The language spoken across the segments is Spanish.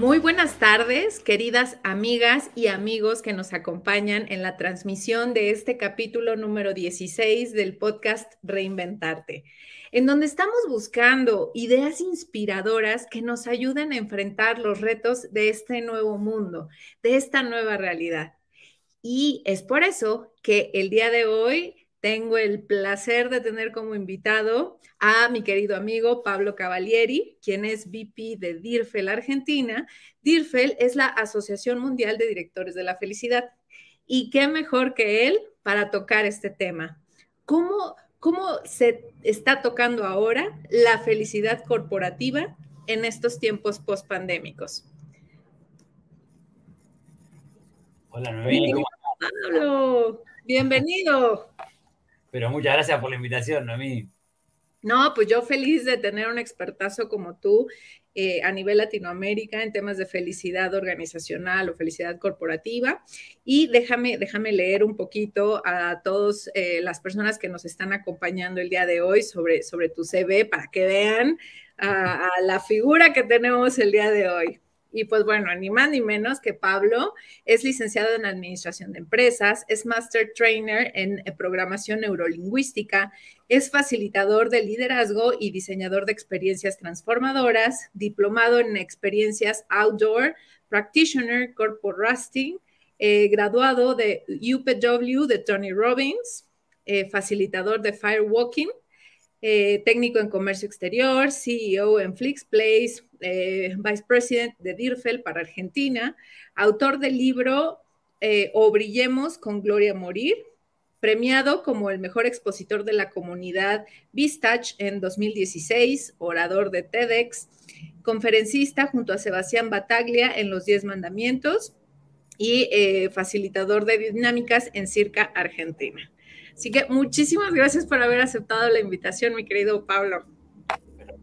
Muy buenas tardes, queridas amigas y amigos que nos acompañan en la transmisión de este capítulo número 16 del podcast Reinventarte, en donde estamos buscando ideas inspiradoras que nos ayuden a enfrentar los retos de este nuevo mundo, de esta nueva realidad. Y es por eso que el día de hoy tengo el placer de tener como invitado a mi querido amigo Pablo Cavalieri, quien es VP de DIRFEL Argentina. DIRFEL es la Asociación Mundial de Directores de la Felicidad. Y qué mejor que él para tocar este tema. ¿Cómo, cómo se está tocando ahora la felicidad corporativa en estos tiempos post-pandémicos? Hola. Pablo, bienvenido. Pero muchas gracias por la invitación, Noemí. No, pues yo feliz de tener un expertazo como tú eh, a nivel Latinoamérica en temas de felicidad organizacional o felicidad corporativa. Y déjame, déjame leer un poquito a todas eh, las personas que nos están acompañando el día de hoy sobre, sobre tu CV para que vean a la figura que tenemos el día de hoy. Y pues bueno, ni más ni menos que Pablo es licenciado en Administración de Empresas, es Master Trainer en Programación Neurolingüística, es facilitador de liderazgo y diseñador de experiencias transformadoras, diplomado en experiencias outdoor, practitioner, corporate eh, graduado de UPW de Tony Robbins, eh, facilitador de firewalking, eh, técnico en comercio exterior, CEO en FlixPlace, eh, Vice President de DIRFEL para Argentina, autor del libro eh, O Brillemos con Gloria Morir, premiado como el mejor expositor de la comunidad Vistach en 2016, orador de TEDx, conferencista junto a Sebastián Bataglia en Los Diez Mandamientos y facilitador de dinámicas en Circa Argentina. Así que muchísimas gracias por haber aceptado la invitación, mi querido Pablo.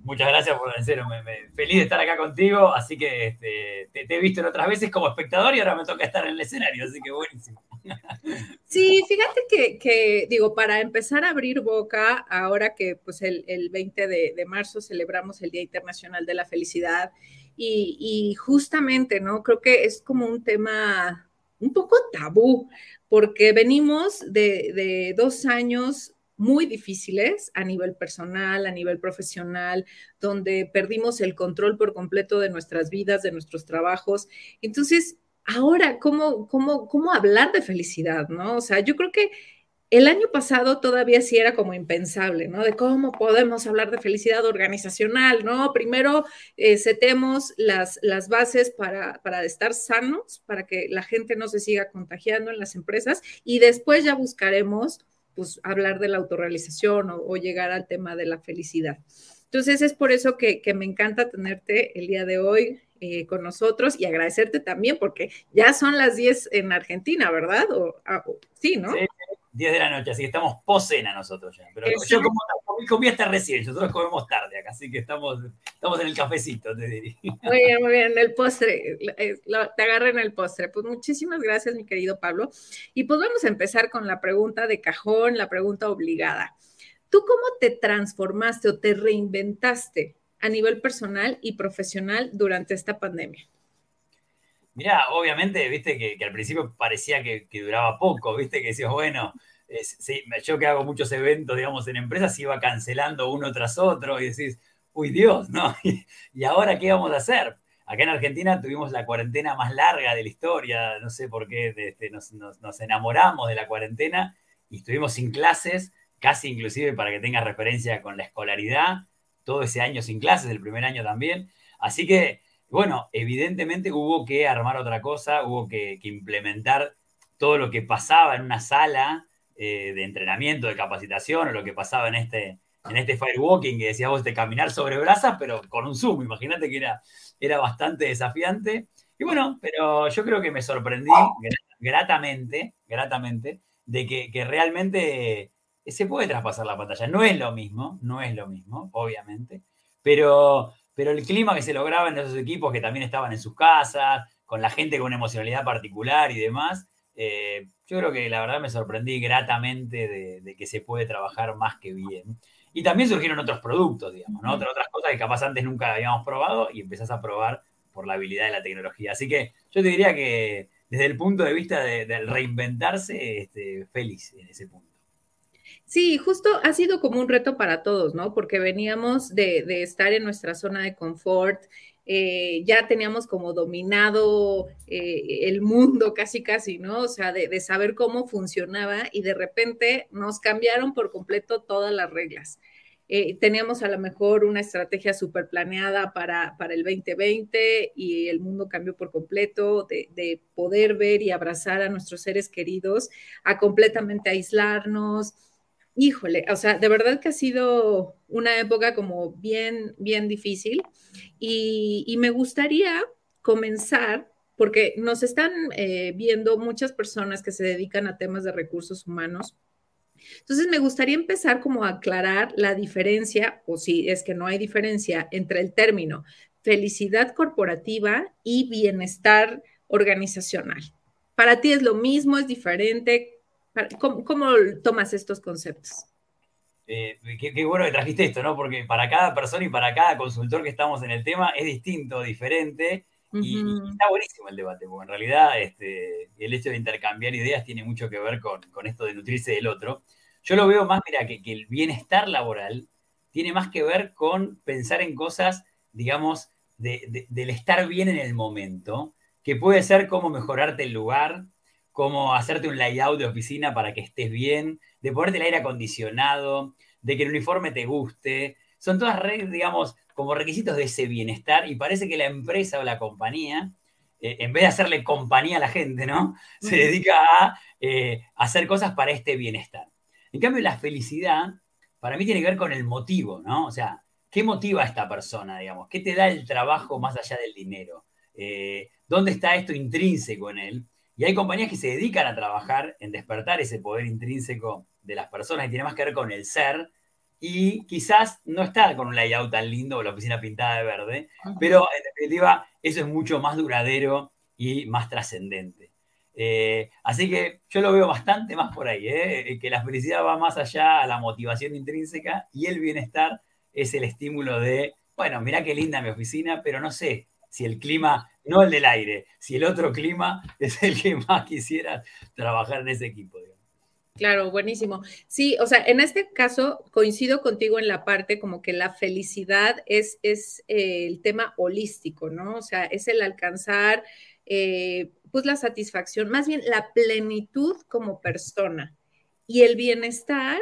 Muchas gracias por vencer, me, feliz de estar acá contigo, así que este, te, he visto en otras veces como espectador y ahora me toca estar en el escenario, así que buenísimo. Sí, fíjate que, digo, para empezar a abrir boca, ahora que pues el, 20 de, marzo celebramos el Día Internacional de la Felicidad y, y justamente, ¿no? Creo que es como un tema un poco tabú, porque venimos de, dos años muy difíciles a nivel personal, a nivel profesional, donde perdimos el control por completo de nuestras vidas, de nuestros trabajos. Entonces, ahora, ¿cómo, cómo, cómo hablar de felicidad? ¿no? O sea, yo creo que el año pasado todavía sí era como impensable, ¿no? De cómo podemos hablar de felicidad organizacional, ¿no? Primero eh, setemos las, las bases para, para, estar sanos, para que la gente no se siga contagiando en las empresas y después ya buscaremos, pues, hablar de la autorrealización o, llegar al tema de la felicidad. Entonces es por eso que, me encanta tenerte el día de hoy eh, con nosotros y agradecerte también porque ya son las 10 en Argentina, ¿verdad? Ah, sí, ¿no? Sí, 10 de la noche, así que estamos posena nosotros ya. Pero yo como, comí hasta recién, nosotros comemos tarde acá, así que estamos, estamos en el cafecito, te diría. Muy bien, muy bien, el postre, eh, te agarré en el postre. Pues muchísimas gracias, mi querido Pablo. Y pues vamos a empezar con la pregunta de cajón, la pregunta obligada. ¿Tú cómo te transformaste o te reinventaste a nivel personal y profesional durante esta pandemia? Mira, obviamente, viste que, al principio parecía que, duraba poco, viste que decías, bueno, yo que hago muchos eventos, digamos, en empresas, iba cancelando uno tras otro y decís, uy Dios, ¿no? Y, ahora qué vamos a hacer? Acá en Argentina tuvimos la cuarentena más larga de la historia, no sé por qué este, nos, nos, enamoramos de la cuarentena y estuvimos sin clases, casi inclusive para que tengas referencia con la escolaridad, todo ese año sin clases, el primer año también. Así que bueno, evidentemente hubo que armar otra cosa, hubo que, implementar todo lo que pasaba en una sala eh, de entrenamiento, de capacitación, o lo que pasaba en este, en este firewalking que decías vos de caminar sobre brasas, pero con un zoom. Imagínate que era, era bastante desafiante. Y bueno, pero yo creo que me sorprendí gratamente, gratamente, de que, que realmente se puede traspasar la pantalla. No es lo mismo, no es lo mismo, obviamente, pero pero el clima que se lograba en esos equipos que también estaban en sus casas, con la gente con una emocionalidad particular y demás, eh, yo creo que la verdad me sorprendí gratamente de, que se puede trabajar más que bien. Y también surgieron otros productos, digamos, ¿no? otras, otras cosas que capaz antes nunca habíamos probado y empezás a probar por la habilidad de la tecnología. Así que yo te diría que desde el punto de vista del reinventarse, este, feliz en ese punto. Sí, justo ha sido como un reto para todos, ¿no? Porque veníamos de, estar en nuestra zona de confort, eh, ya teníamos como dominado eh, el mundo casi, casi, ¿no? O sea, de, saber cómo funcionaba y de repente nos cambiaron por completo todas las reglas. Eh, teníamos a lo mejor una estrategia súper planeada para, para, el 2020 y el mundo cambió por completo, de, de poder ver y abrazar a nuestros seres queridos, a completamente aislarnos, híjole, o sea, de verdad que ha sido una época como bien, bien difícil y, me gustaría comenzar, porque nos están eh, viendo muchas personas que se dedican a temas de recursos humanos. Entonces, me gustaría empezar como a aclarar la diferencia, o si es que no hay diferencia, entre el término felicidad corporativa y bienestar organizacional. Para ti es lo mismo, es diferente. ¿Cómo, tomas estos conceptos? Eh, qué, bueno que trajiste esto, ¿no? Porque para cada persona y para cada consultor que estamos en el tema es distinto, diferente, y, está buenísimo el debate, porque en realidad este, el hecho de intercambiar ideas tiene mucho que ver con, esto de nutrirse del otro. Yo lo veo más, mira, que, el bienestar laboral tiene más que ver con pensar en cosas, digamos, del estar bien en el momento, que puede ser cómo mejorarte el lugar, cómo hacerte un layout de oficina para que estés bien, de ponerte el aire acondicionado, de que el uniforme te guste. Son todas, digamos, como requisitos de ese bienestar y parece que la empresa o la compañía, eh, en vez de hacerle compañía a la gente, ¿no? Se dedica a eh, hacer cosas para este bienestar. En cambio, la felicidad, para mí tiene que ver con el motivo, ¿no? O sea, ¿qué motiva a esta persona, digamos? ¿Qué te da el trabajo más allá del dinero? Eh, ¿Dónde está esto intrínseco en él? Y hay compañías que se dedican a trabajar en despertar ese poder intrínseco de las personas y tiene más que ver con el ser. Y quizás no está con un layout tan lindo o la oficina pintada de verde, pero en definitiva eso es mucho más duradero y más trascendente. Eh, así que yo lo veo bastante más por ahí, ¿eh? que la felicidad va más allá a la motivación intrínseca y el bienestar es el estímulo de, bueno, mira qué linda mi oficina, pero no sé si el clima no el del aire, si el otro clima es el que más quisiera trabajar en ese equipo. Claro, buenísimo. Sí, o sea, en este caso coincido contigo en la parte como que la felicidad es, es eh, el tema holístico, ¿no? O sea, es el alcanzar eh, pues la satisfacción, más bien la plenitud como persona. Y el bienestar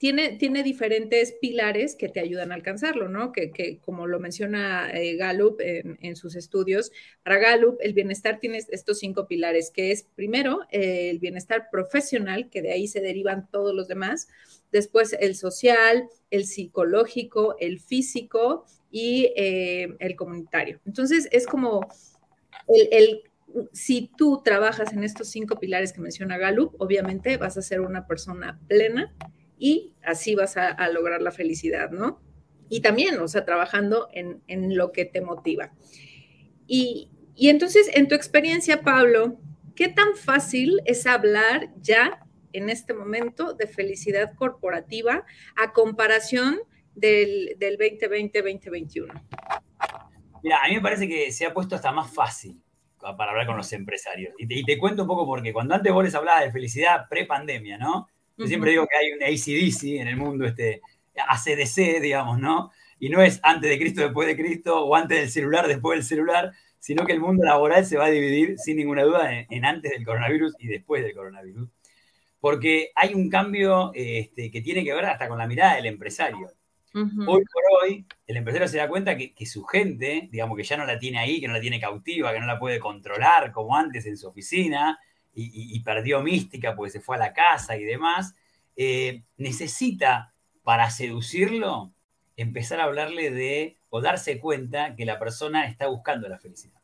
tiene, tiene diferentes pilares que te ayudan a alcanzarlo, ¿no? Que, como lo menciona eh, Gallup en, sus estudios, para Gallup el bienestar tiene estos cinco pilares, que es primero el bienestar profesional, que de ahí se derivan todos los demás, después el social, el psicológico, el físico y eh, el comunitario. Entonces es como el, si tú trabajas en estos cinco pilares que menciona Gallup, obviamente vas a ser una persona plena y así vas a, lograr la felicidad, ¿no? Y también, o sea, trabajando en, lo que te motiva. Y, entonces, en tu experiencia, Pablo, ¿qué tan fácil es hablar ya en este momento de felicidad corporativa a comparación del, 2020-2021? Mira, a mí me parece que se ha puesto hasta más fácil para hablar con los empresarios. Y te, y te cuento un poco porque cuando antes vos les hablabas de felicidad pre-pandemia, ¿no? Yo siempre digo que hay un ACDC en el mundo, este ACDC, digamos, ¿no? Y no es antes de Cristo, después de Cristo, o antes del celular, después del celular, sino que el mundo laboral se va a dividir, sin ninguna duda, en, antes del coronavirus y después del coronavirus. Porque hay un cambio este, que tiene que ver hasta con la mirada del empresario. Hoy por hoy, el empresario se da cuenta que, su gente, digamos que ya no la tiene ahí, que no la tiene cautiva, que no la puede controlar como antes en su oficina, y, perdió mística porque se fue a la casa y demás, eh, necesita para seducirlo empezar a hablarle de o darse cuenta que la persona está buscando la felicidad.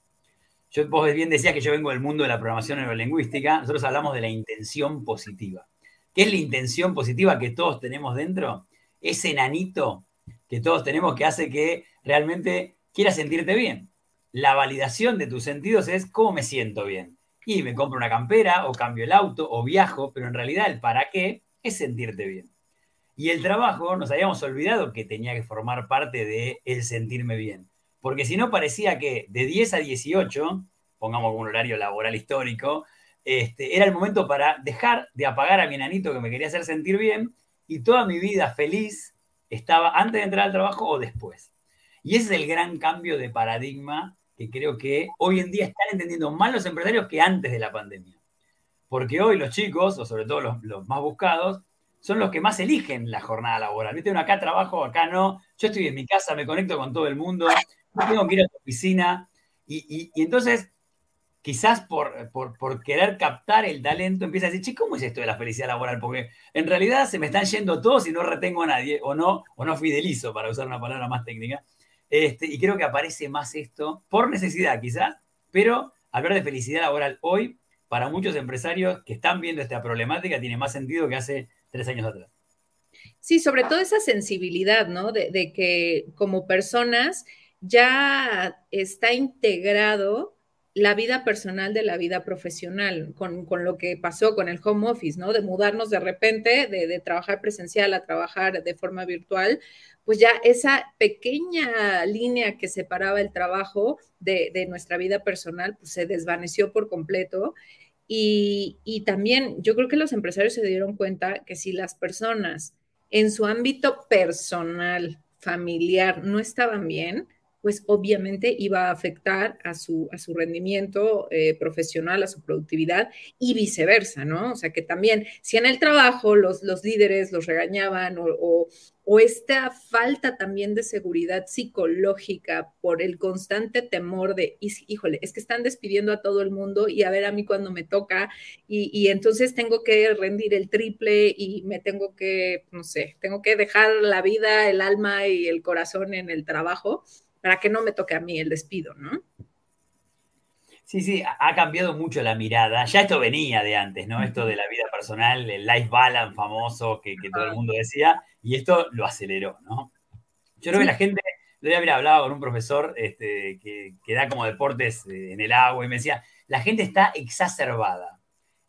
Yo, vos bien decías que yo vengo del mundo de la programación neurolingüística, nosotros hablamos de la intención positiva. ¿Qué es la intención positiva que todos tenemos dentro? Ese nanito que todos tenemos que hace que realmente quieras sentirte bien. La validación de tus sentidos es cómo me siento bien y me compro una campera o cambio el auto o viajo, pero en realidad el para qué es sentirte bien. Y el trabajo, nos habíamos olvidado que tenía que formar parte de el sentirme bien. porque si no parecía que de 10 a 18, pongamos un horario laboral histórico, este, era el momento para dejar de apagar a mi nanito que me quería hacer sentir bien y toda mi vida feliz estaba antes de entrar al trabajo o después. Y ese es el gran cambio de paradigma que creo que hoy en día están entendiendo más los empresarios que antes de la pandemia. Porque hoy los chicos, o sobre todo los, más buscados, son los que más eligen la jornada laboral. Viste, uno acá trabajo, acá no. Yo estoy en mi casa, me conecto con todo el mundo, no tengo que ir a la oficina. Y, entonces, quizás por, querer captar el talento, empieza a decir, che, ¿cómo es esto de la felicidad laboral? Porque en realidad se me están yendo todos y no retengo a nadie, o no, o no fidelizo, para usar una palabra más técnica. Este, y creo que aparece más esto, por necesidad quizás, pero hablar de felicidad laboral hoy, para muchos empresarios que están viendo esta problemática, tiene más sentido que hace tres años atrás. Sí, sobre todo esa sensibilidad, ¿no? De, que como personas ya está integrado la vida personal de la vida profesional, con, lo que pasó con el home office, ¿no? De mudarnos de repente, de, trabajar presencial a trabajar de forma virtual, pues ya esa pequeña línea que separaba el trabajo de, nuestra vida personal, pues se desvaneció por completo. Y, y, también yo creo que los empresarios se dieron cuenta que si las personas en su ámbito personal, familiar, no estaban bien, pues obviamente iba a afectar a su, a su rendimiento eh, profesional, a su productividad y viceversa, ¿no? O sea que también, si en el trabajo los, los líderes los regañaban o, o, esta falta también de seguridad psicológica por el constante temor de, híjole, es que están despidiendo a todo el mundo y a ver a mí cuando me toca y, y entonces tengo que rendir el triple y me tengo que, no sé, tengo que dejar la vida, el alma y el corazón en el trabajo para que no me toque a mí el despido, ¿no? Sí, sí, ha cambiado mucho la mirada. Ya esto venía de antes, ¿no? Esto de la vida personal, el life balance famoso que, todo el mundo decía, y esto lo aceleró, ¿no? Yo creo que la gente, lo había hablado con un profesor este, que, da como deportes eh, en el agua y me decía, la gente está exacerbada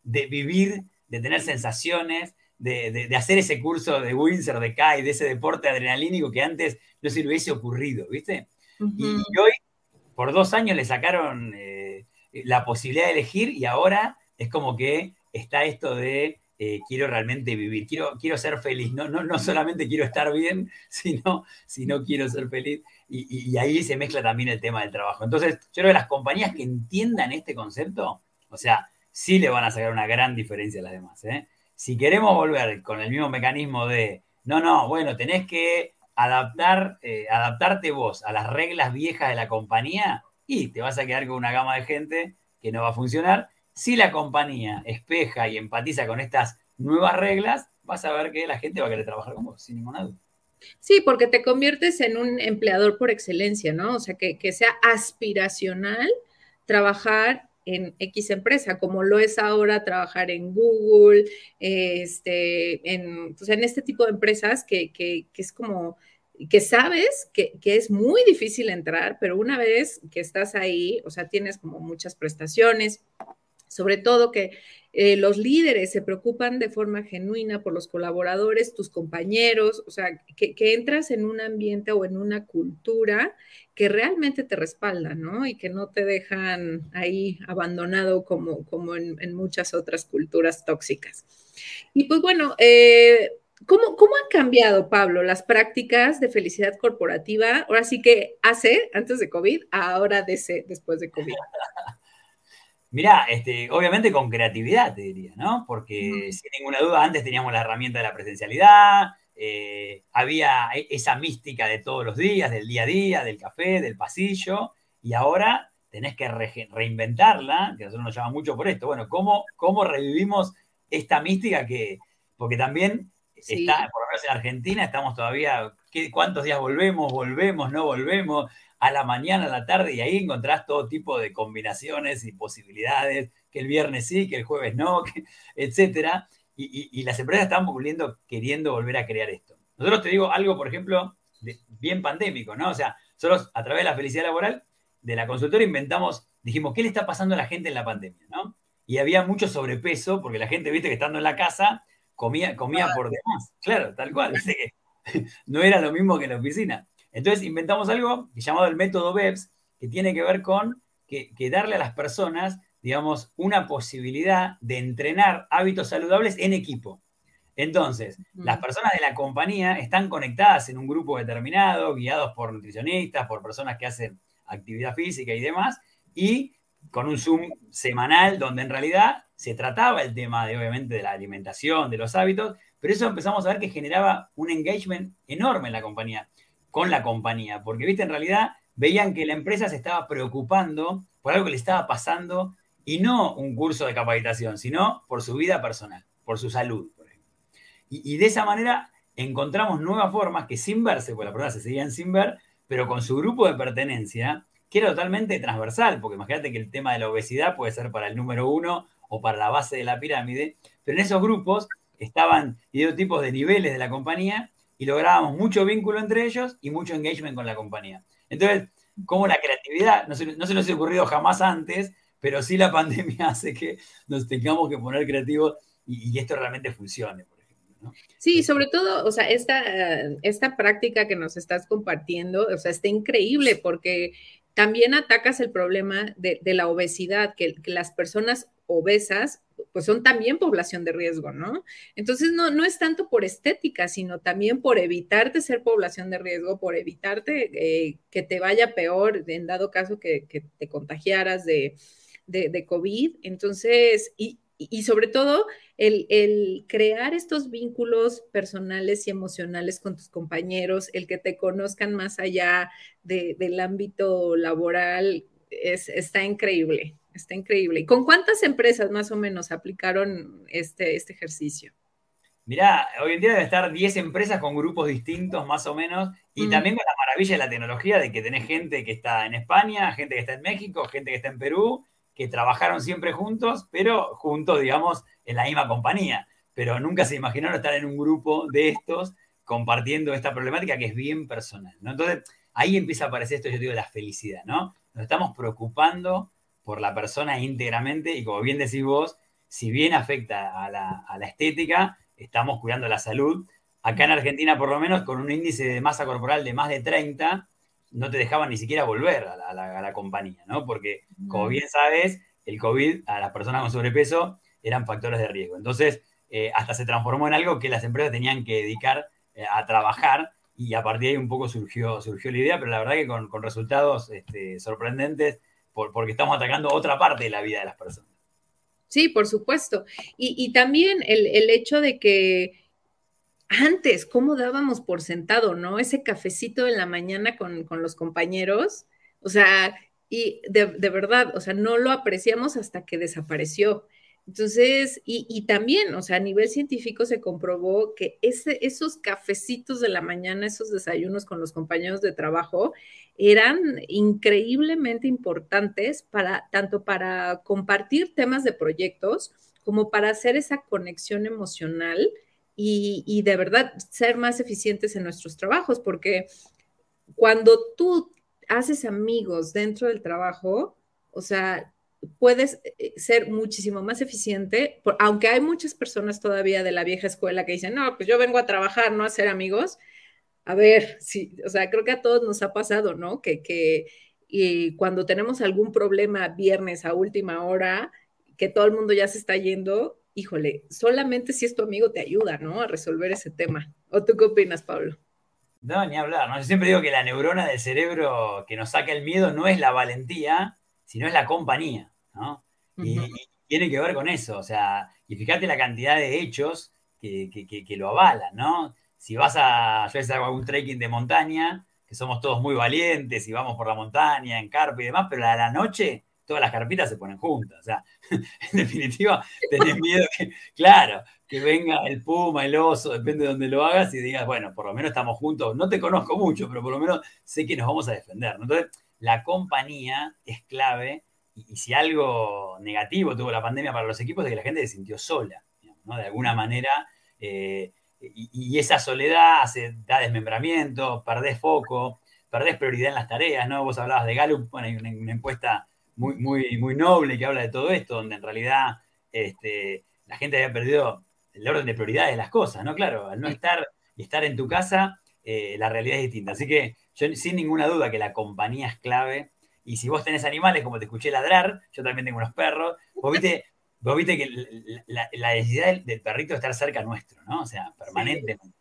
de vivir, de tener sensaciones, de, hacer ese curso de Windsor, de Kai, de ese deporte adrenalínico que antes no se le hubiese ocurrido, ¿viste? Y, hoy, por dos años, le sacaron eh, la posibilidad de elegir y ahora es como que está esto de eh, quiero realmente vivir, quiero, quiero ser feliz, no, no, no solamente quiero estar bien, sino, sino quiero ser feliz. Y, ahí se mezcla también el tema del trabajo. Entonces, yo creo que las compañías que entiendan este concepto, o sea, sí le van a sacar una gran diferencia a las demás. ¿eh? Si queremos volver con el mismo mecanismo de, no, no, bueno, tenés que adaptar, eh, adaptarte vos a las reglas viejas de la compañía y te vas a quedar con una gama de gente que no va a funcionar. Si la compañía espeja y empatiza con estas nuevas reglas, vas a ver que la gente va a querer trabajar con vos, sin ninguna duda. Sí, porque te conviertes en un empleador por excelencia, ¿no? O sea, que, que sea aspiracional trabajar en X empresa, como lo es ahora trabajar en Google, este, en, pues en este tipo de empresas que, que, que es como que sabes que, que, es muy difícil entrar, pero una vez que estás ahí, o sea, tienes como muchas prestaciones, sobre todo que eh, los líderes se preocupan de forma genuina por los colaboradores, tus compañeros, o sea, que, entras en un ambiente o en una cultura que realmente te respalda, ¿no? Y que no te dejan ahí abandonado como, como en, muchas otras culturas tóxicas. Y pues bueno, eh, ¿Cómo, ¿Cómo, han cambiado, Pablo, las prácticas de felicidad corporativa? Ahora sí que hace, antes de COVID, ahora después de COVID. Mirá, este, obviamente con creatividad, te diría, ¿no? Porque sin ninguna duda antes teníamos la herramienta de la presencialidad, eh, había e, esa mística de todos los días, del día a día, del café, del pasillo, y ahora tenés que reinventarla, que a nosotros nos llama mucho por esto. Bueno, ¿cómo, cómo revivimos esta mística que, porque también está, por lo menos en Argentina, estamos todavía, ¿cuántos días volvemos? ¿Volvemos? ¿No volvemos? a la mañana, a la tarde, y ahí encontrás todo tipo de combinaciones y posibilidades, que el viernes sí, que el jueves no, etcétera. Y, las empresas están volviendo, queriendo volver a crear esto. Nosotros te digo algo, por ejemplo, bien pandémico, ¿no? O sea, nosotros a través de la felicidad laboral, de la consultora inventamos, dijimos, ¿qué le está pasando a la gente en la pandemia, no? Y había mucho sobrepeso, porque la gente, viste, que estando en la casa, comía, comía por demás. Claro, tal cual, no era lo mismo que en la oficina. Entonces inventamos algo llamado el método BEPS, que tiene que ver con que, darle a las personas, digamos, una posibilidad de entrenar hábitos saludables en equipo. Entonces, las personas de la compañía están conectadas en un grupo determinado, guiados por nutricionistas, por personas que hacen actividad física y demás, y con un Zoom semanal donde en realidad se trataba el tema de, obviamente, de la alimentación, de los hábitos, pero eso empezamos a ver que generaba un engagement enorme en la compañía, con la compañía, porque, viste, en realidad veían que la empresa se estaba preocupando por algo que le estaba pasando y no un curso de capacitación, sino por su vida personal, por su salud, por ejemplo. Y, de esa manera encontramos nuevas formas que sin verse, porque las personas se seguían sin ver, pero con su grupo de pertenencia, que era totalmente transversal, porque imagínate que el tema de la obesidad puede ser para el número uno o para la base de la pirámide, pero en esos grupos estaban tipos de niveles de la compañía y lográbamos mucho vínculo entre ellos y mucho engagement con la compañía. Entonces, como la creatividad, no se, nos ha ocurrido jamás antes, pero sí la pandemia hace que nos tengamos que poner creativos y, esto realmente funcione, por ejemplo. Sí, sobre todo, o sea, esta, esta práctica que nos estás compartiendo, o sea, está increíble porque también atacas el problema de, la obesidad, que, las personas obesas pues son también población de riesgo, ¿no? Entonces no, no es tanto por estética, sino también por evitarte ser población de riesgo, por evitarte eh, que te vaya peor en dado caso que, te contagiaras de, de, COVID. Entonces, y, y sobre todo el, crear estos vínculos personales y emocionales con tus compañeros, el que te conozcan más allá del ámbito laboral, es, está increíble, está increíble. ¿Y con cuántas empresas más o menos aplicaron este, este ejercicio? Mirá, hoy en día debe estar 10 empresas con grupos distintos más o menos y mm. también con la maravilla de la tecnología de que tenés gente que está en España, gente que está en México, gente que está en Perú que trabajaron siempre juntos, pero juntos, digamos, en la misma compañía. Pero nunca se imaginaron estar en un grupo de estos compartiendo esta problemática que es bien personal. Entonces, ahí empieza a aparecer esto, yo digo, la felicidad, ¿no? Nos estamos preocupando por la persona íntegramente y como bien decís vos, si bien afecta a la, a la estética, estamos cuidando la salud. Acá en Argentina, por lo menos, con un índice de masa corporal de más de 30, no te dejaban ni siquiera volver a la, compañía, ¿no? Porque, como bien sabes, el COVID a las personas con sobrepeso eran factores de riesgo. Entonces, eh, hasta se transformó en algo que las empresas tenían que dedicar eh, a trabajar y a partir de ahí un poco surgió, surgió la idea, pero la verdad que con, resultados este, sorprendentes porque estamos atacando otra parte de la vida de las personas. Sí, por supuesto. Y, también el hecho de que antes, ¿cómo dábamos por sentado, no? Ese cafecito en la mañana con, los compañeros, o sea, y de, verdad, o sea, no lo apreciamos hasta que desapareció. Entonces, y, también, o sea, a nivel científico se comprobó que ese, esos cafecitos de la mañana, esos desayunos con los compañeros de trabajo, eran increíblemente importantes para tanto para compartir temas de proyectos como para hacer esa conexión emocional y, de verdad ser más eficientes en nuestros trabajos, porque cuando tú haces amigos dentro del trabajo, o sea, puedes eh, ser muchísimo más eficiente, aunque hay muchas personas todavía de la vieja escuela que dicen, no, pues yo vengo a trabajar, no a ser amigos. A ver, sí, o sea, creo que a todos nos ha pasado, ¿no? Que, que y cuando tenemos algún problema viernes a última hora, que todo el mundo ya se está yendo, híjole, solamente si es tu amigo te ayuda, ¿no? A resolver ese tema. ¿O tú qué opinas, Pablo? No, ni hablar, ¿no? Yo siempre digo que la neurona del cerebro que nos saca el miedo no es la valentía, sino es la compañía, ¿no? Y, tiene que ver con eso, o sea, y fíjate la cantidad de hechos que, lo avalan, ¿no? Si vas a, yo hago algún trekking de montaña, que somos todos muy valientes y vamos por la montaña, en carpa y demás, pero a la noche todas las carpitas se ponen juntas. O sea, en definitiva, tenés miedo que, claro, que venga el puma, el oso, depende de dónde lo hagas y digas, bueno, por lo menos estamos juntos. No te conozco mucho, pero por lo menos sé que nos vamos a defender. Entonces, la compañía es clave y, si algo negativo tuvo la pandemia para los equipos es que la gente se sintió sola, ¿no? De alguna manera. Eh, y, esa soledad hace, da desmembramiento, perdés foco, perdés prioridad en las tareas, ¿no? Vos hablabas de Gallup, bueno, hay una encuesta muy, muy, muy noble que habla de todo esto, donde en realidad este, la gente había perdido el orden de prioridades de las cosas, ¿no? Claro, al no estar y estar en tu casa, eh, la realidad es distinta. Así que yo sin ninguna duda que la compañía es clave. Y si vos tenés animales, como te escuché ladrar, yo también tengo unos perros, vos viste, vos viste que la, necesidad del, perrito es estar cerca nuestro, ¿no? O sea, permanentemente.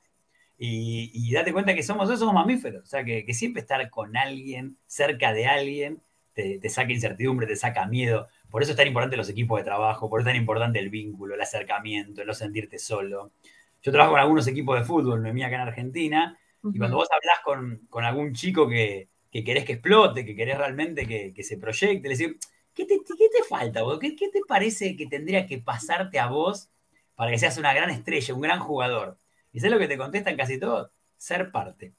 Y, date cuenta que somos, somos mamíferos, o sea, que, siempre estar con alguien, cerca de alguien, te, te, saca incertidumbre, te saca miedo. Por eso es tan importante los equipos de trabajo, por eso es tan importante el vínculo, el acercamiento, el no sentirte solo. Yo trabajo con algunos equipos de fútbol, me mía acá en Argentina, y cuando vos hablas con, algún chico que, querés que explote, que querés realmente que, se proyecte, le decís, ¿qué te, falta? Vos? ¿Qué, te parece que tendría que pasarte a vos para que seas una gran estrella, un gran jugador? ¿Y sabes lo que te contestan casi todos? Ser parte.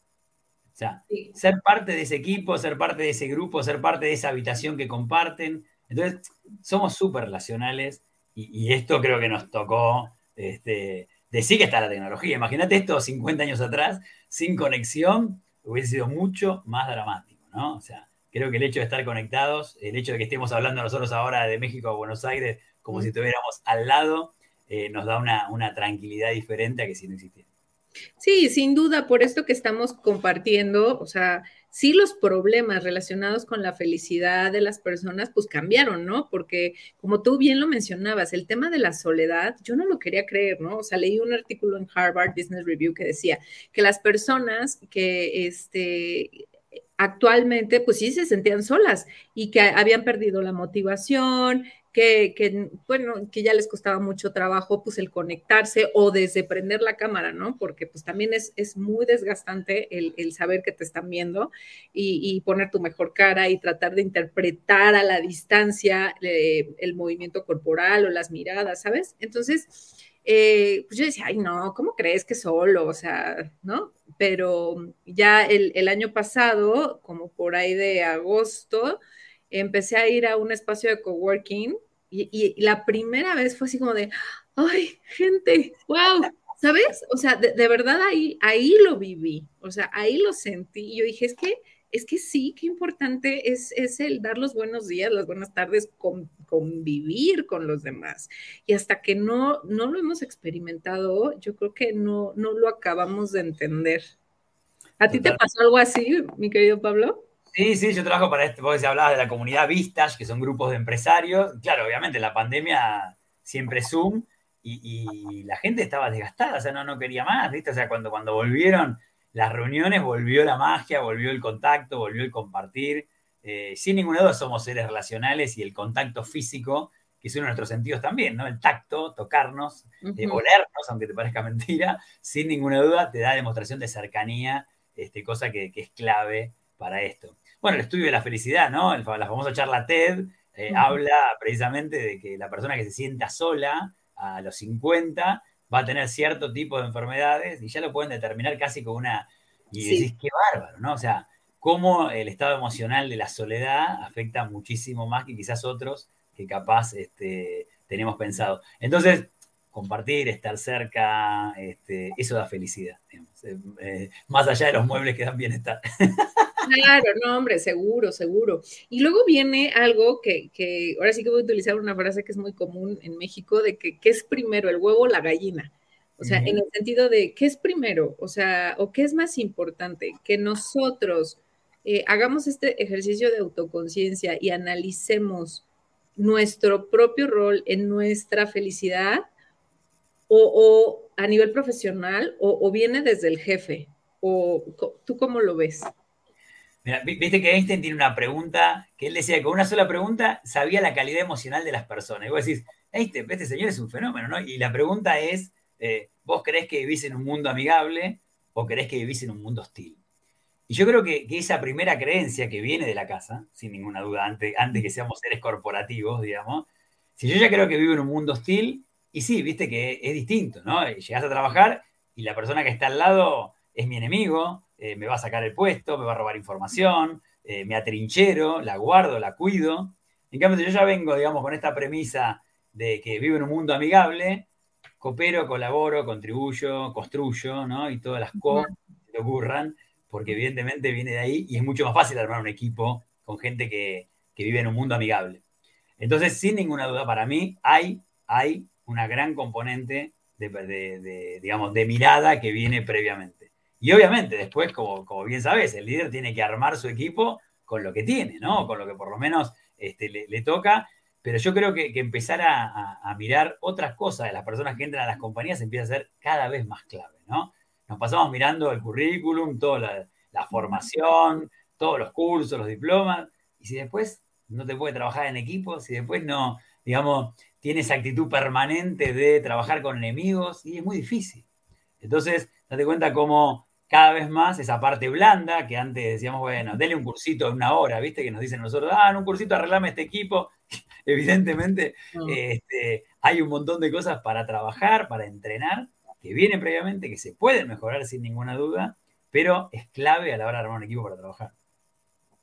O sea, ser parte de ese equipo, ser parte de ese grupo, ser parte de esa habitación que comparten. Entonces, somos súper relacionales y, esto creo que nos tocó este, decir que está la tecnología. Imagínate esto 50 años atrás, sin conexión, hubiese sido mucho más dramático, ¿no? O sea, creo que el hecho de estar conectados, el hecho de que estemos hablando nosotros ahora de México a Buenos Aires como si estuviéramos al lado, eh, nos da una, una tranquilidad diferente a que si no existiera. Sí, sin duda, por esto que estamos compartiendo, o sea, sí los problemas relacionados con la felicidad de las personas, pues cambiaron, ¿no? Porque como tú bien lo mencionabas, el tema de la soledad, yo no lo quería creer, ¿no? O sea, leí un artículo en Harvard Business Review que decía que las personas que, este, actualmente, pues sí se sentían solas y que habían perdido la motivación, que, bueno, que ya les costaba mucho trabajo, pues el conectarse o desde prender la cámara, ¿no? Porque pues también es, es muy desgastante el, saber que te están viendo y, poner tu mejor cara y tratar de interpretar a la distancia eh, el movimiento corporal o las miradas, ¿sabes? Entonces, eh, pues yo decía, ay, no, ¿cómo crees que solo? O sea, ¿no? Pero ya el, el año pasado, como por ahí de agosto, empecé a ir a un espacio de coworking y, la primera vez fue así como de, ay, gente, wow, ¿sabes? O sea, de, verdad ahí, ahí lo viví, o sea, ahí lo sentí. Y yo dije, es que, es que sí, qué importante es, es el dar los buenos días, las buenas tardes, convivir con los demás. Y hasta que no, no lo hemos experimentado, yo creo que no, no lo acabamos de entender. ¿A ti te pasó algo así, mi querido Pablo? Sí, sí, yo trabajo para este, porque se hablaba de la comunidad Vistas, que son grupos de empresarios. Claro, obviamente la pandemia siempre Zoom y, la gente estaba desgastada, o sea, no, no quería más, ¿viste? O sea, cuando, cuando volvieron las reuniones, volvió la magia, volvió el contacto, volvió el compartir. Eh, sin ninguna duda somos seres relacionales y el contacto físico, que es uno de nuestros sentidos también, ¿no? El tacto, tocarnos, eh, olernos, aunque te parezca mentira, sin ninguna duda te da demostración de cercanía, este, cosa que, que es clave para esto. Bueno, el estudio de la felicidad, ¿no? la famosa charla TED eh, habla precisamente de que la persona que se sienta sola a los 50 va a tener cierto tipo de enfermedades y ya lo pueden determinar casi con una... Y decís, qué bárbaro, ¿no? O sea, cómo el estado emocional de la soledad afecta muchísimo más que quizás otros que capaz este, tenemos pensado. Entonces, compartir, estar cerca, este, eso da felicidad, eh, eh, más allá de los muebles que dan bienestar. Claro, no, hombre, seguro, seguro. Y luego viene algo que, que, ahora sí que voy a utilizar una frase que es muy común en México, de que ¿qué es primero, el huevo o la gallina? O sea, en el sentido de, ¿qué es primero? O sea, ¿o qué es más importante? Que nosotros eh, hagamos este ejercicio de autoconciencia y analicemos nuestro propio rol en nuestra felicidad o, a nivel profesional o, o viene desde el jefe. ¿O tú cómo lo ves? Viste que Einstein tiene una pregunta que él decía que con una sola pregunta sabía la calidad emocional de las personas. Y vos decís, Einstein, este señor es un fenómeno, ¿no? Y la pregunta es, eh, ¿vos creés que vivís en un mundo amigable o creés que vivís en un mundo hostil? Y yo creo que, esa primera creencia que viene de la casa, sin ninguna duda, antes, antes que seamos seres corporativos, digamos, si yo ya creo que vivo en un mundo hostil, y sí, viste que es distinto, ¿no? Llegás a trabajar y la persona que está al lado es mi enemigo, eh, me va a sacar el puesto, me va a robar información, eh, me atrinchero, la guardo, la cuido. En cambio, si yo ya vengo, digamos, con esta premisa de que vivo en un mundo amigable, coopero, colaboro, contribuyo, construyo, ¿no? Y todas las cosas que ocurran, porque evidentemente viene de ahí y es mucho más fácil armar un equipo con gente que, vive en un mundo amigable. Entonces, sin ninguna duda, para mí hay, hay una gran componente de, digamos, de mirada que viene previamente. Y obviamente después, como, como bien sabes, el líder tiene que armar su equipo con lo que tiene, ¿no? Con lo que por lo menos este, le, toca. Pero yo creo que, empezar a, mirar otras cosas de las personas que entran a las compañías empieza a ser cada vez más clave, ¿no? Nos pasamos mirando el currículum, toda la, la formación, todos los cursos, los diplomas, y si después no te puede trabajar en equipo, si después no, digamos, tienes actitud permanente de trabajar con enemigos, y es muy difícil. Entonces, date cuenta cómo cada vez más esa parte blanda, que antes decíamos, bueno, denle un cursito de una hora, ¿viste? Que nos dicen nosotros, ah, en un cursito arreglame este equipo. Evidentemente, este, hay un montón de cosas para trabajar, para entrenar, que vienen previamente, que se pueden mejorar sin ninguna duda, pero es clave a la hora de armar un equipo para trabajar.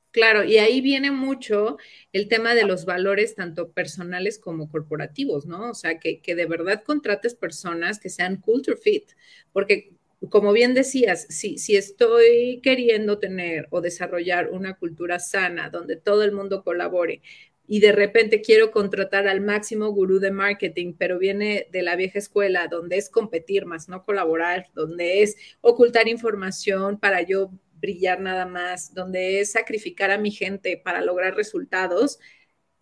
Claro, y ahí viene mucho el tema de los valores tanto personales como corporativos, ¿no? O sea, que, que de verdad contrates personas que sean culture fit, porque como bien decías, si, si estoy queriendo tener o desarrollar una cultura sana donde todo el mundo colabore, y de repente quiero contratar al máximo gurú de marketing, pero viene de la vieja escuela, donde es competir más, no colaborar, donde es ocultar información para yo brillar nada más, donde es sacrificar a mi gente para lograr resultados,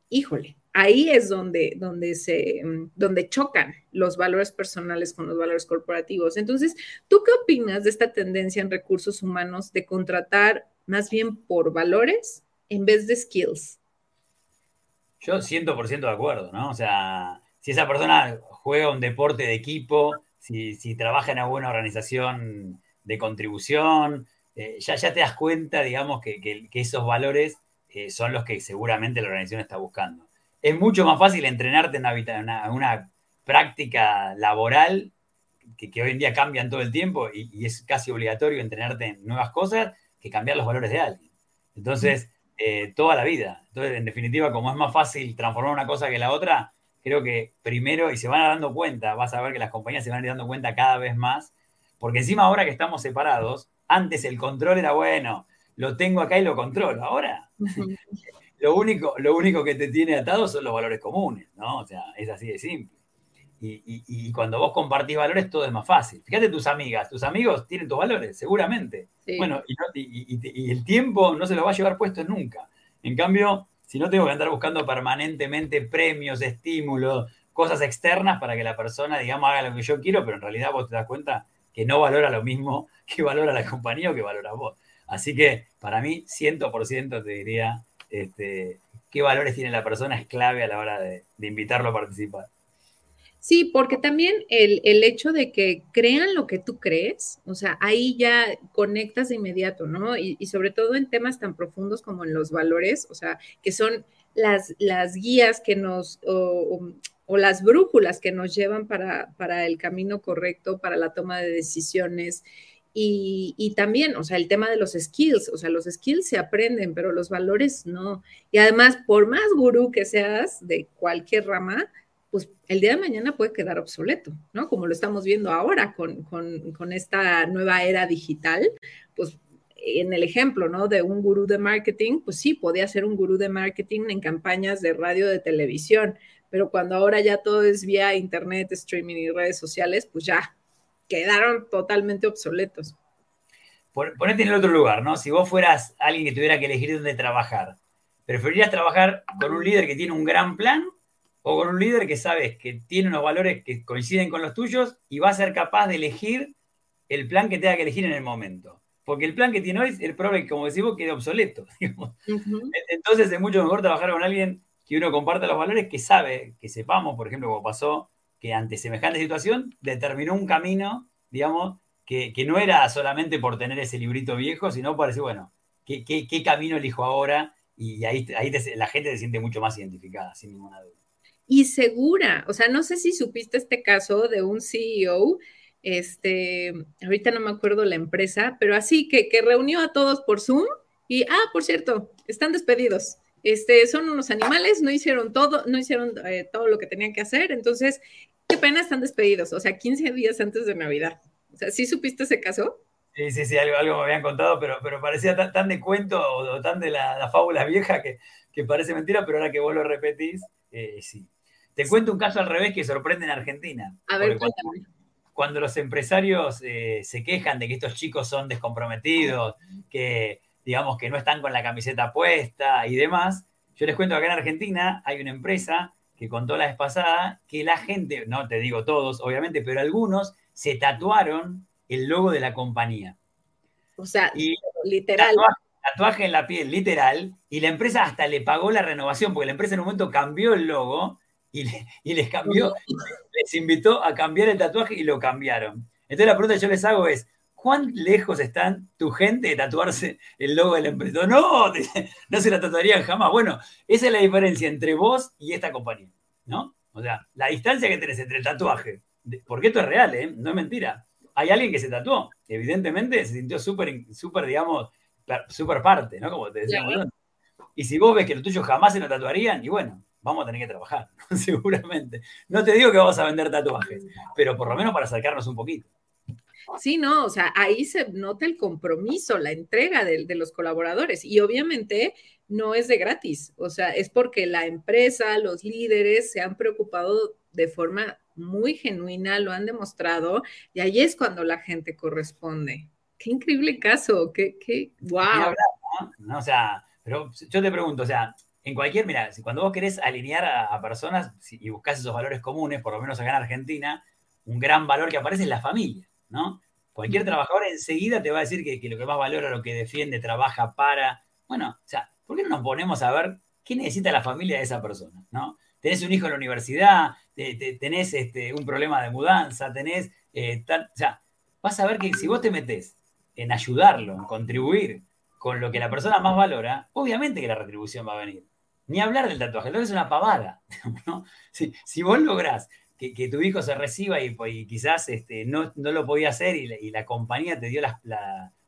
híjole, ahí es donde, donde, se, donde chocan los valores personales con los valores corporativos. Entonces, ¿tú qué opinas de esta tendencia en recursos humanos de contratar más bien por valores en vez de skills? Yo 100% de acuerdo, ¿no? O sea, si esa persona juega un deporte de equipo, si, trabaja en una buena organización de contribución, eh, ya, ya te das cuenta, digamos, que, esos valores eh, son los que seguramente la organización está buscando. Es mucho más fácil entrenarte en una, una, práctica laboral que, hoy en día cambian todo el tiempo y, y, es casi obligatorio entrenarte en nuevas cosas que cambiar los valores de alguien. Entonces, eh, toda la vida. Entonces, en definitiva, como es más fácil transformar una cosa que la otra, creo que primero, y se van dando cuenta, vas a ver que las compañías se van a ir dando cuenta cada vez más, porque encima ahora que estamos separados, antes el control era bueno, lo tengo acá y lo controlo. Ahora, lo, único, lo único que te tiene atado son los valores comunes, ¿no? O sea, es así de simple. Y, cuando vos compartís valores, todo es más fácil. Fíjate tus amigas, tus amigos tienen tus valores, seguramente. Bueno, y, el tiempo no se lo va a llevar puesto nunca. En cambio, si no tengo que andar buscando permanentemente premios, estímulos, cosas externas para que la persona, digamos, haga lo que yo quiero, pero en realidad vos te das cuenta que no valora lo mismo que valora la compañía o que valora vos. Así que para mí, 100% te diría, este, qué valores tiene la persona es clave a la hora de invitarlo a participar. Sí, porque también el, hecho de que crean lo que tú crees, o sea, ahí ya conectas de inmediato, ¿no? Y, sobre todo en temas tan profundos como en los valores, o sea, que son las, las guías que nos, o, las brújulas que nos llevan para, para, el camino correcto, para la toma de decisiones. Y, también, o sea, el tema de los skills, o sea, los skills se aprenden, pero los valores no. Y además, por más gurú que seas de cualquier rama, pues el día de mañana puede quedar obsoleto, ¿no? Como lo estamos viendo ahora con, esta nueva era digital, pues en el ejemplo, ¿no? De un gurú de marketing, pues sí, podía ser un gurú de marketing en campañas de radio, de televisión, pero cuando ahora ya todo es vía internet, streaming y redes sociales, pues ya quedaron totalmente obsoletos. Ponete en el otro lugar, ¿no? Si vos fueras alguien que tuviera que elegir dónde trabajar, ¿preferirías trabajar con un líder que tiene un gran plan o con un líder que sabes que tiene unos valores que coinciden con los tuyos y va a ser capaz de elegir el plan que tenga que elegir en el momento. Porque el plan que tiene hoy, el problema, como decimos, queda obsoleto. Entonces es mucho mejor trabajar con alguien que uno comparta los valores, que sabe, que sepamos, por ejemplo, como pasó, que ante semejante situación determinó un camino, digamos, que, no era solamente por tener ese librito viejo, sino por decir, bueno, ¿qué, camino elijo ahora? Y ahí, ahí la gente se siente mucho más identificada, sin ninguna duda y segura. O sea, no sé si supiste este caso de un CEO, este, ahorita no me acuerdo la empresa, pero así que, que reunió a todos por Zoom y, ah, por cierto, están despedidos. Este, son unos animales, no hicieron todo, no hicieron eh, todo lo que tenían que hacer, entonces, qué pena están despedidos, o sea, 15 días antes de Navidad. O sea, ¿sí supiste ese caso? Sí, sí, sí, algo, algo me habían contado, pero, pero parecía tan, de cuento o, tan de la, fábula vieja que, que, parece mentira, pero ahora que vos lo repetís, eh, sí. Te cuento un caso al revés que sorprende en Argentina. A ver, cuéntame. cuando los empresarios eh, se quejan de que estos chicos son descomprometidos, que digamos que no están con la camiseta puesta y demás, yo les cuento que acá en Argentina hay una empresa que contó la vez pasada que la gente, no te digo todos, obviamente, pero algunos se tatuaron el logo de la compañía. O sea, literal. Tatuaje, en la piel, literal, y la empresa hasta le pagó la renovación, porque la empresa en un momento cambió el logo y, les cambió, les invitó a cambiar el tatuaje y lo cambiaron. Entonces la pregunta que yo les hago es, ¿cuán lejos están tu gente de tatuarse el logo de la empresa? No, no se la tatuarían jamás. Bueno, esa es la diferencia entre vos y esta compañía, ¿no? O sea, la distancia que tenés entre el tatuaje, porque esto es real, ¿eh? No es mentira hay alguien que se tatuó. Evidentemente se sintió súper, súper, digamos, súper parte, ¿no? Como te decíamos. Y si vos ves que lo tuyo jamás se lo tatuarían, y bueno, vamos a tener que trabajar, seguramente. No te digo que vamos a vender tatuajes, pero por lo menos para acercarnos un poquito. Sí, no, o sea, ahí se nota el compromiso, la entrega de, de, los colaboradores y obviamente no es de gratis, o sea, es porque la empresa, los líderes se han preocupado de forma muy genuina, lo han demostrado, y ahí es cuando la gente corresponde. Qué increíble caso, qué, qué, wow. ¿no? O sea, pero yo te pregunto, o sea, en cualquier, mira, cuando vos querés alinear a, personas y buscas esos valores comunes, por lo menos acá en Argentina, un gran valor que aparece es la familia, ¿no? Cualquier trabajador enseguida te va a decir que, que, lo que más valora, lo que defiende, trabaja para. Bueno, o sea, ¿por qué no nos ponemos a ver qué necesita la familia de esa persona, ¿no? tenés un hijo en la universidad, tenés este, un problema de mudanza, tenés... Eh, o sea, vas a ver que si vos te metés en ayudarlo, en contribuir con lo que la persona más valora, obviamente que la retribución va a venir. Ni hablar del tatuaje, entonces es una pavada. Si, vos lográs que, tu hijo se reciba y, quizás este, no, lo podía hacer y, la, compañía te dio las,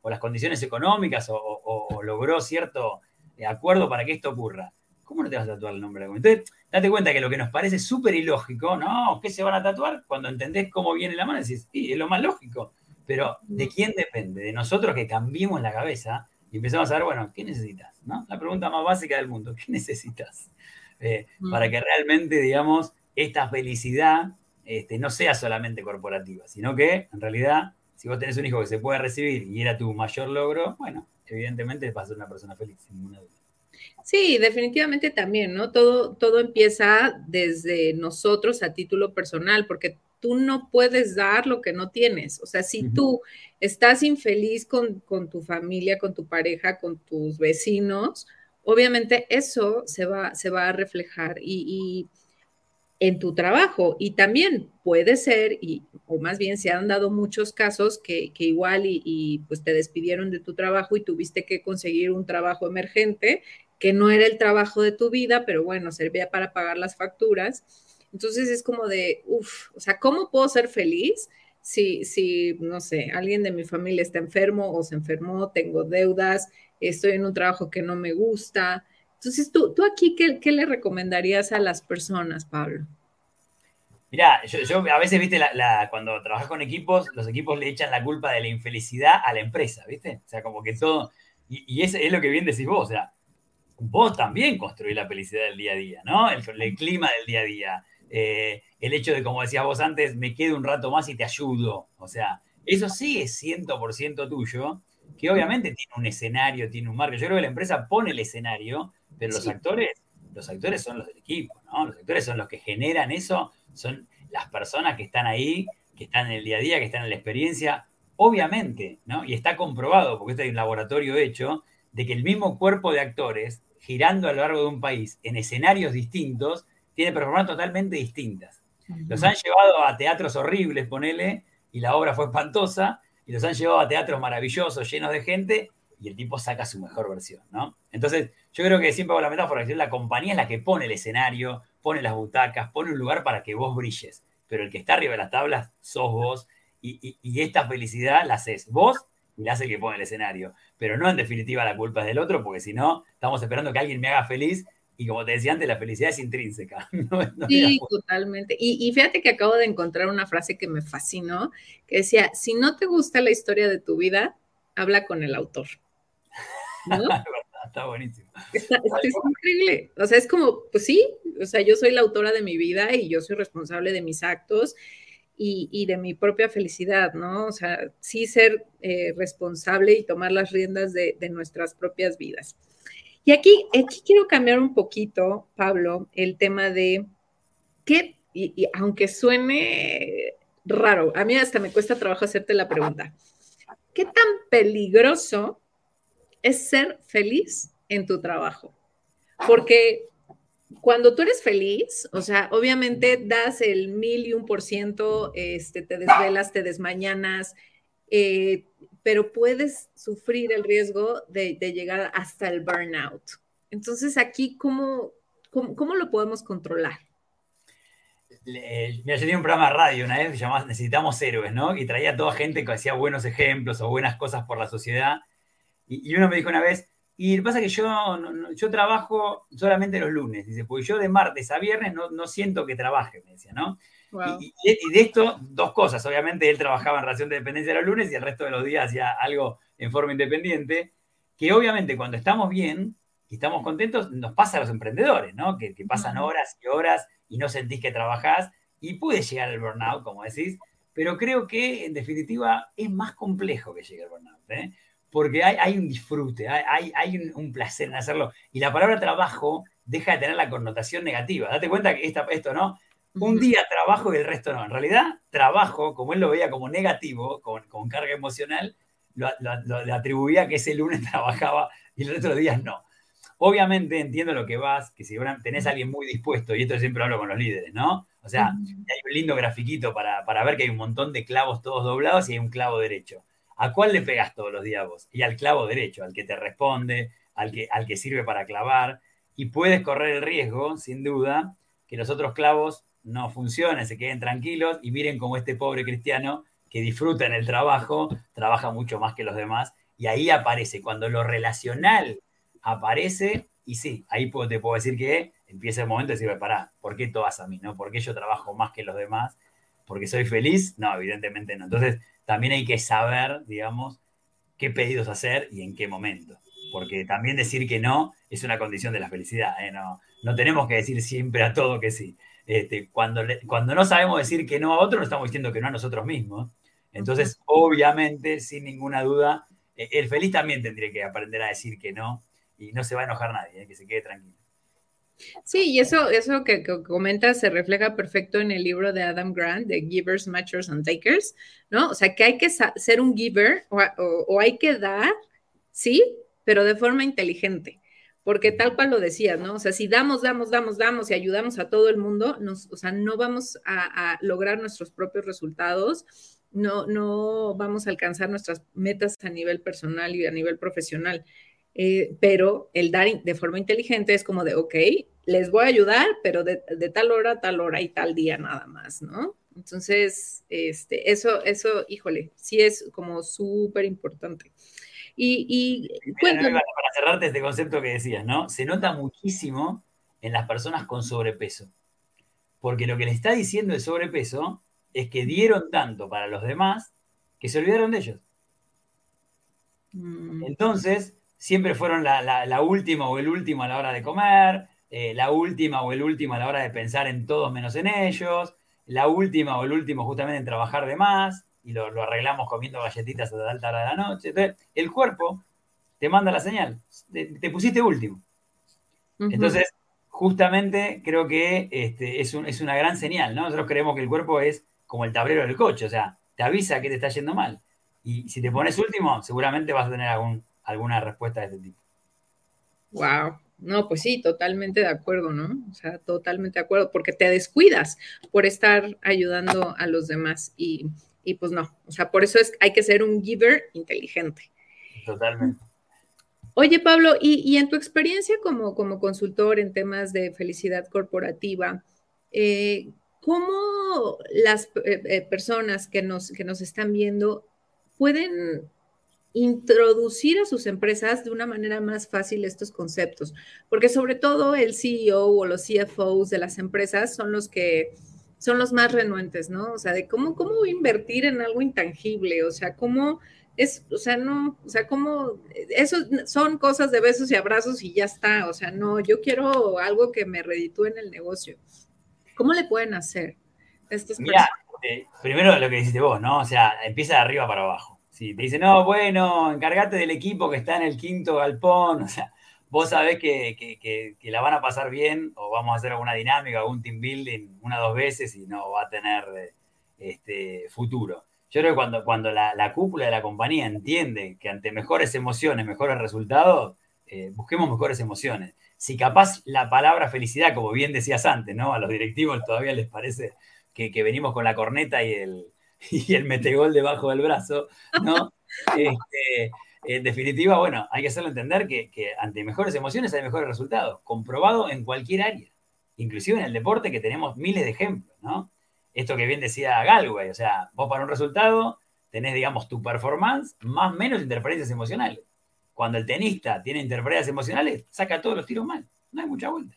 o las condiciones económicas o, logró cierto acuerdo para que esto ocurra, ¿cómo no te vas a tatuar el nombre de la Entonces, date cuenta que lo que nos parece súper ilógico, ¿no? ¿Qué se van a tatuar? Cuando entendés cómo viene la mano, decís, sí, es lo más lógico. Pero, ¿de quién depende? De nosotros que cambiemos la cabeza y empezamos a ver, bueno, ¿qué necesitas? ¿no? La pregunta más básica del mundo, ¿qué necesitas? Eh, para que realmente, digamos, esta felicidad este, no sea solamente corporativa, sino que, en realidad, si vos tenés un hijo que se puede recibir y era tu mayor logro, bueno, evidentemente vas a ser una persona feliz, sin ninguna duda. Sí, definitivamente también, ¿no? Todo, todo empieza desde nosotros a título personal, porque tú no puedes dar lo que no tienes. O sea, si tú estás infeliz con, tu familia, con tu pareja, con tus vecinos, obviamente eso se va, se va a reflejar y, en tu trabajo. Y también puede ser, y, o más bien se han dado muchos casos que, igual y, y, pues te despidieron de tu trabajo y tuviste que conseguir un trabajo emergente que no era el trabajo de tu vida, pero bueno, servía para pagar las facturas. Entonces es como de, uff, o sea, ¿cómo puedo ser feliz si, si, no sé, alguien de mi familia está enfermo o se enfermó, tengo deudas, estoy en un trabajo que no me gusta? Entonces, tú, tú aquí, ¿qué, le recomendarías a las personas, Pablo? Mira, yo, a veces, viste, cuando trabajas con equipos, los equipos le echan la culpa de la infelicidad a la empresa, ¿viste? O sea, como que todo, y, es, lo que bien decís vos, o sea, vos también construís la felicidad del día a día, ¿no? El, clima del día a día. Eh, el hecho de, como decías vos antes, me quedo un rato más y te ayudo. O sea, eso sí es 100% tuyo, que obviamente tiene un escenario, tiene un marco. Yo creo que la empresa pone el escenario, pero los actores, los actores son los del equipo, ¿no? Los actores son los que generan eso, son las personas que están ahí, que están en el día a día, que están en la experiencia, obviamente, ¿no? Y está comprobado, porque este es un laboratorio hecho, de que el mismo cuerpo de actores girando a lo largo de un país en escenarios distintos, tiene performances totalmente distintas. Los han llevado a teatros horribles, ponele, y la obra fue espantosa, y los han llevado a teatros maravillosos, llenos de gente, y el tipo saca su mejor versión, ¿no? Entonces, yo creo que siempre hago la metáfora, que la compañía es la que pone el escenario, pone las butacas, pone un lugar para que vos brilles, pero el que está arriba de las tablas sos vos, y, y esta felicidad la haces vos y la hace el que pone el escenario pero no en definitiva la culpa es del otro, porque si no, estamos esperando que alguien me haga feliz y como te decía antes, la felicidad es intrínseca. sí, totalmente. Y, fíjate que acabo de encontrar una frase que me fascinó, que decía, si no te gusta la historia de tu vida, habla con el autor. Está buenísimo. es increíble. O sea, es como, pues sí, o sea, yo soy la autora de mi vida y yo soy responsable de mis actos y, de mi propia felicidad, ¿no? O sea, sí ser eh, responsable y tomar las riendas de, nuestras propias vidas. Y aquí, aquí quiero cambiar un poquito, Pablo, el tema de qué, y, aunque suene raro, a mí hasta me cuesta trabajo hacerte la pregunta, ¿qué tan peligroso es ser feliz en tu trabajo? Porque cuando tú eres feliz, o sea, obviamente das el mil y un por ciento, este, te desvelas, te desmañanas, eh, pero puedes sufrir el riesgo de, llegar hasta el burnout. Entonces, aquí, ¿cómo, cómo, lo podemos controlar? mira, yo tenía un programa de radio una vez llamaba Necesitamos Héroes, ¿no? Y traía a toda gente que hacía buenos ejemplos o buenas cosas por la sociedad. Y, y uno me dijo una vez, y pasa que yo, yo trabajo solamente los lunes, dice, porque yo de martes a viernes no, no siento que trabaje, me decía, ¿no? Y, de esto, dos cosas. Obviamente él trabajaba en relación de dependencia los lunes y el resto de los días hacía algo en forma independiente, que obviamente cuando estamos bien y estamos contentos, nos pasa a los emprendedores, ¿no? Que, que pasan horas y horas y no sentís que trabajás y puede llegar el burnout, como decís, pero creo que en definitiva es más complejo que llegue el burnout. ¿eh? Porque hay, un disfrute, hay, un, placer en hacerlo. Y la palabra trabajo deja de tener la connotación negativa. Date cuenta que esto, ¿no? Un día trabajo y el resto no. En realidad, trabajo, como él lo veía como negativo, con, carga emocional, lo, le atribuía que ese lunes trabajaba y el resto de los días no. Obviamente entiendo lo que vas, que si tenés a alguien muy dispuesto, y esto siempre hablo con los líderes, ¿no? O sea, hay un lindo grafiquito para, para ver que hay un montón de clavos todos doblados y hay un clavo derecho. ¿A cuál le pegas todos los días vos? Y al clavo derecho, al que te responde, al que, al que sirve para clavar. Y puedes correr el riesgo, sin duda, que los otros clavos no funcionen, se queden tranquilos y miren cómo este pobre cristiano que disfruta en el trabajo, trabaja mucho más que los demás. Y ahí aparece, cuando lo relacional aparece, y sí, ahí te puedo decir que empieza el momento de decir, pará, ¿por qué todas a mí? ¿no? ¿Por qué yo trabajo más que los demás? ¿Porque soy feliz? No, evidentemente no. Entonces, también hay que saber, digamos, qué pedidos hacer y en qué momento. Porque también decir que no es una condición de la felicidad. ¿eh? No, no tenemos que decir siempre a todo que sí. Este, cuando, cuando no sabemos decir que no a otro, no estamos diciendo que no a nosotros mismos. Entonces, obviamente, sin ninguna duda, e, el feliz también tendría que aprender a decir que no y no se va a enojar nadie, ¿eh? que se quede tranquilo. Sí, y eso, eso que, comentas se refleja perfecto en el libro de Adam Grant, de Givers, Matchers and Takers, ¿no? O sea, que hay que ser un giver o, hay que dar, sí, pero de forma inteligente. Porque tal cual lo decías, ¿no? O sea, si damos, damos, damos, damos y ayudamos a todo el mundo, nos, o sea, no vamos a, lograr nuestros propios resultados, no, no vamos a alcanzar nuestras metas a nivel personal y a nivel profesional. Eh, pero el dar de forma inteligente es como de, ok, les voy a ayudar, pero de, tal hora tal hora y tal día nada más, ¿no? Entonces, este, eso, eso, híjole, sí es como súper importante. Y, y para cerrarte este concepto que decías, ¿no? Se nota muchísimo en las personas con sobrepeso. Porque lo que le está diciendo el sobrepeso es que dieron tanto para los demás que se olvidaron de ellos. Mm. Entonces, siempre fueron la, última o el último a la hora de comer, eh, la última o el último a la hora de pensar en todos menos en ellos, la última o el último justamente en trabajar de más, y lo, arreglamos comiendo galletitas a la alta hora de la noche. Entonces, el cuerpo te manda la señal, te, pusiste último. Entonces, justamente creo que este, es, es una gran señal, ¿no? Nosotros creemos que el cuerpo es como el tablero del coche, o sea, te avisa que te está yendo mal. Y si te pones último, seguramente vas a tener algún alguna respuesta de este tipo. Wow. No, pues sí, totalmente de acuerdo, ¿no? O sea, totalmente de acuerdo, porque te descuidas por estar ayudando a los demás y, pues no, o sea, por eso es, hay que ser un giver inteligente. Totalmente. Oye, Pablo, y, en tu experiencia como, como, consultor en temas de felicidad corporativa, eh, ¿cómo las eh, eh, personas que nos, que nos están viendo pueden introducir a sus empresas de una manera más fácil estos conceptos, porque sobre todo el CEO o los CFOs de las empresas son los que son los más renuentes, ¿no? O sea, de cómo, cómo invertir en algo intangible, o sea, cómo es, o sea, no, o sea, cómo, eso son cosas de besos y abrazos y ya está, o sea, no, yo quiero algo que me reditúe en el negocio. ¿Cómo le pueden hacer? Mira, eh, primero lo que dijiste vos, ¿no? O sea, empieza de arriba para abajo. Si te dicen, no, bueno, encárgate del equipo que está en el quinto galpón, o sea, vos sabés que, la van a pasar bien o vamos a hacer alguna dinámica, algún team building una o dos veces y no va a tener este, futuro. Yo creo que cuando, cuando la, cúpula de la compañía entiende que ante mejores emociones, mejores resultados, eh, busquemos mejores emociones. Si capaz la palabra felicidad, como bien decías antes, ¿no? A los directivos todavía les parece que, venimos con la corneta y el, y el metegol debajo del brazo, ¿no? Este, en definitiva, bueno, hay que hacerlo entender que, ante mejores emociones hay mejores resultados, comprobado en cualquier área, inclusive en el deporte que tenemos miles de ejemplos, ¿no? Esto que bien decía Galway, o sea, vos para un resultado tenés, digamos, tu performance más o menos interferencias emocionales. Cuando el tenista tiene interferencias emocionales, saca todos los tiros mal, no hay mucha vuelta.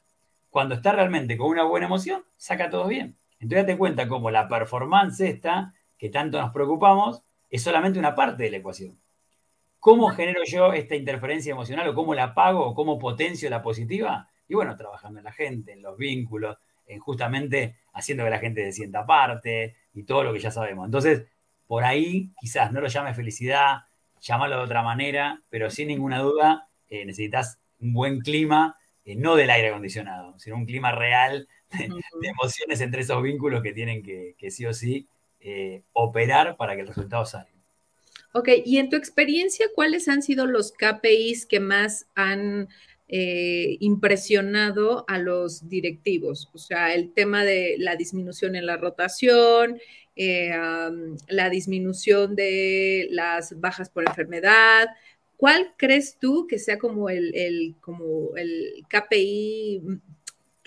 Cuando está realmente con una buena emoción, saca todo bien. Entonces date cuenta cómo la performance esta, que tanto nos preocupamos, es solamente una parte de la ecuación. ¿Cómo genero yo esta interferencia emocional o cómo la pago o cómo potencio la positiva? Y bueno, trabajando en la gente, en los vínculos, en justamente haciendo que la gente se sienta parte y todo lo que ya sabemos. Entonces, por ahí quizás no lo llames felicidad, llámalo de otra manera, pero sin ninguna duda eh, necesitas un buen clima, eh, no del aire acondicionado, sino un clima real de, emociones entre esos vínculos que tienen que, sí o sí eh, operar para que el resultado salga. Ok, y en tu experiencia, ¿cuáles han sido los KPIs que más han eh, impresionado a los directivos? O sea, el tema de la disminución en la rotación, eh, la disminución de las bajas por enfermedad. ¿Cuál crees tú que sea como el, como el KPI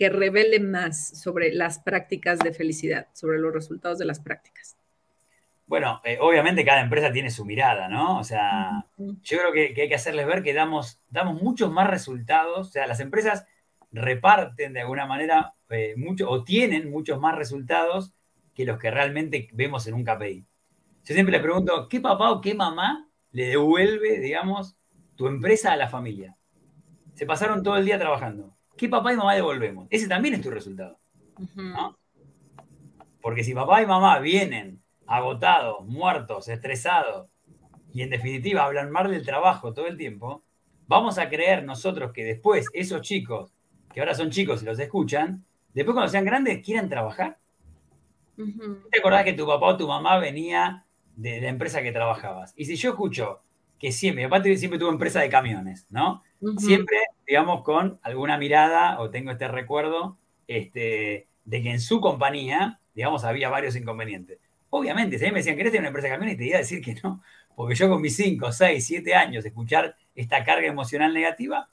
que revele más sobre las prácticas de felicidad, sobre los resultados de las prácticas? Bueno, eh, obviamente cada empresa tiene su mirada, ¿no? O sea, yo creo que, hay que hacerles ver que damos, damos muchos más resultados, o sea, las empresas reparten de alguna manera eh, mucho, o tienen muchos más resultados que los que realmente vemos en un KPI. Yo siempre le pregunto, ¿qué papá o qué mamá le devuelve, digamos, tu empresa a la familia? Se pasaron todo el día trabajando. ¿Qué papá y mamá devolvemos? Ese también es tu resultado. ¿no? Porque si papá y mamá vienen agotados, muertos, estresados, y en definitiva hablan mal del trabajo todo el tiempo, vamos a creer nosotros que después esos chicos, que ahora son chicos y los escuchan, después cuando sean grandes quieran trabajar. ¿Te acordás que tu papá o tu mamá venía de la empresa que trabajabas? Y si yo escucho que siempre, mi papá siempre tuvo empresa de camiones, ¿no? Siempre, digamos, con alguna mirada, o tengo este recuerdo, este, de que en su compañía, digamos, había varios inconvenientes. Obviamente, si a mí me decían, ¿querés tener una empresa de camiones? Te iba a decir que no, porque yo con mis 5, 6, 7 años escuchar esta carga emocional negativa,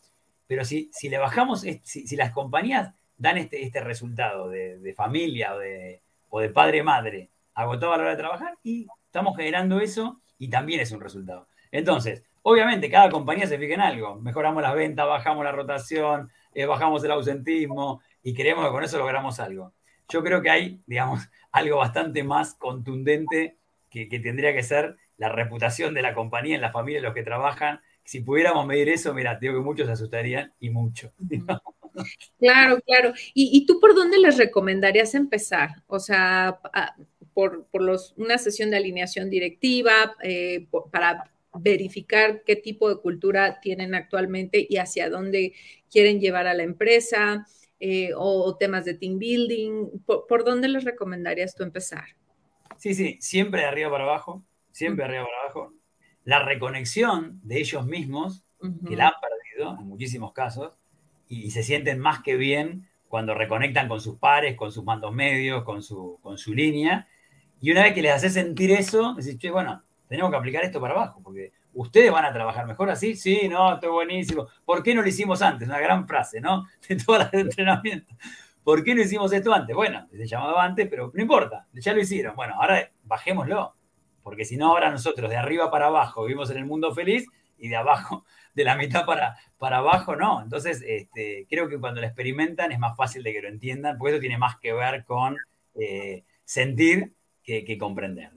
pero si, si le bajamos, si, las compañías dan este, este resultado de, familia o de, o de padre-madre agotado a la hora de trabajar, y estamos generando eso y también es un resultado. Entonces, obviamente, cada compañía se fija en algo. Mejoramos las ventas, bajamos la rotación, eh, bajamos el ausentismo y creemos que con eso logramos algo. Yo creo que hay, digamos, algo bastante más contundente que, tendría que ser la reputación de la compañía en la familia, en los que trabajan. Si pudiéramos medir eso, mira, digo que muchos se asustarían y mucho. Claro, claro. ¿Y, tú por dónde les recomendarías empezar? O sea, por, los, una sesión de alineación directiva, eh, para verificar qué tipo de cultura tienen actualmente y hacia dónde quieren llevar a la empresa, eh, o, temas de team building? ¿Por, dónde les recomendarías tú empezar? Sí, sí, siempre de arriba para abajo, siempre de arriba para abajo. La reconexión de ellos mismos, que la han perdido en muchísimos casos, y, se sienten más que bien cuando reconectan con sus pares, con sus mandos medios, con su, con su línea. Y una vez que les haces sentir eso, decís, che, bueno, tenemos que aplicar esto para abajo, porque ¿Ustedes van a trabajar mejor así? Sí, no, estoy buenísimo. ¿Por qué no lo hicimos antes? Una gran frase, ¿no? De todas las entrenamientos. ¿Por qué no hicimos esto antes? Bueno, se llamaba antes, pero no importa, ya lo hicieron. Bueno, ahora bajémoslo, porque si no, ahora nosotros de arriba para abajo vivimos en el mundo feliz y de abajo, de la mitad para, para abajo, no. Entonces, este, creo que cuando lo experimentan es más fácil de que lo entiendan, porque eso tiene más que ver con eh, sentir que, que comprender.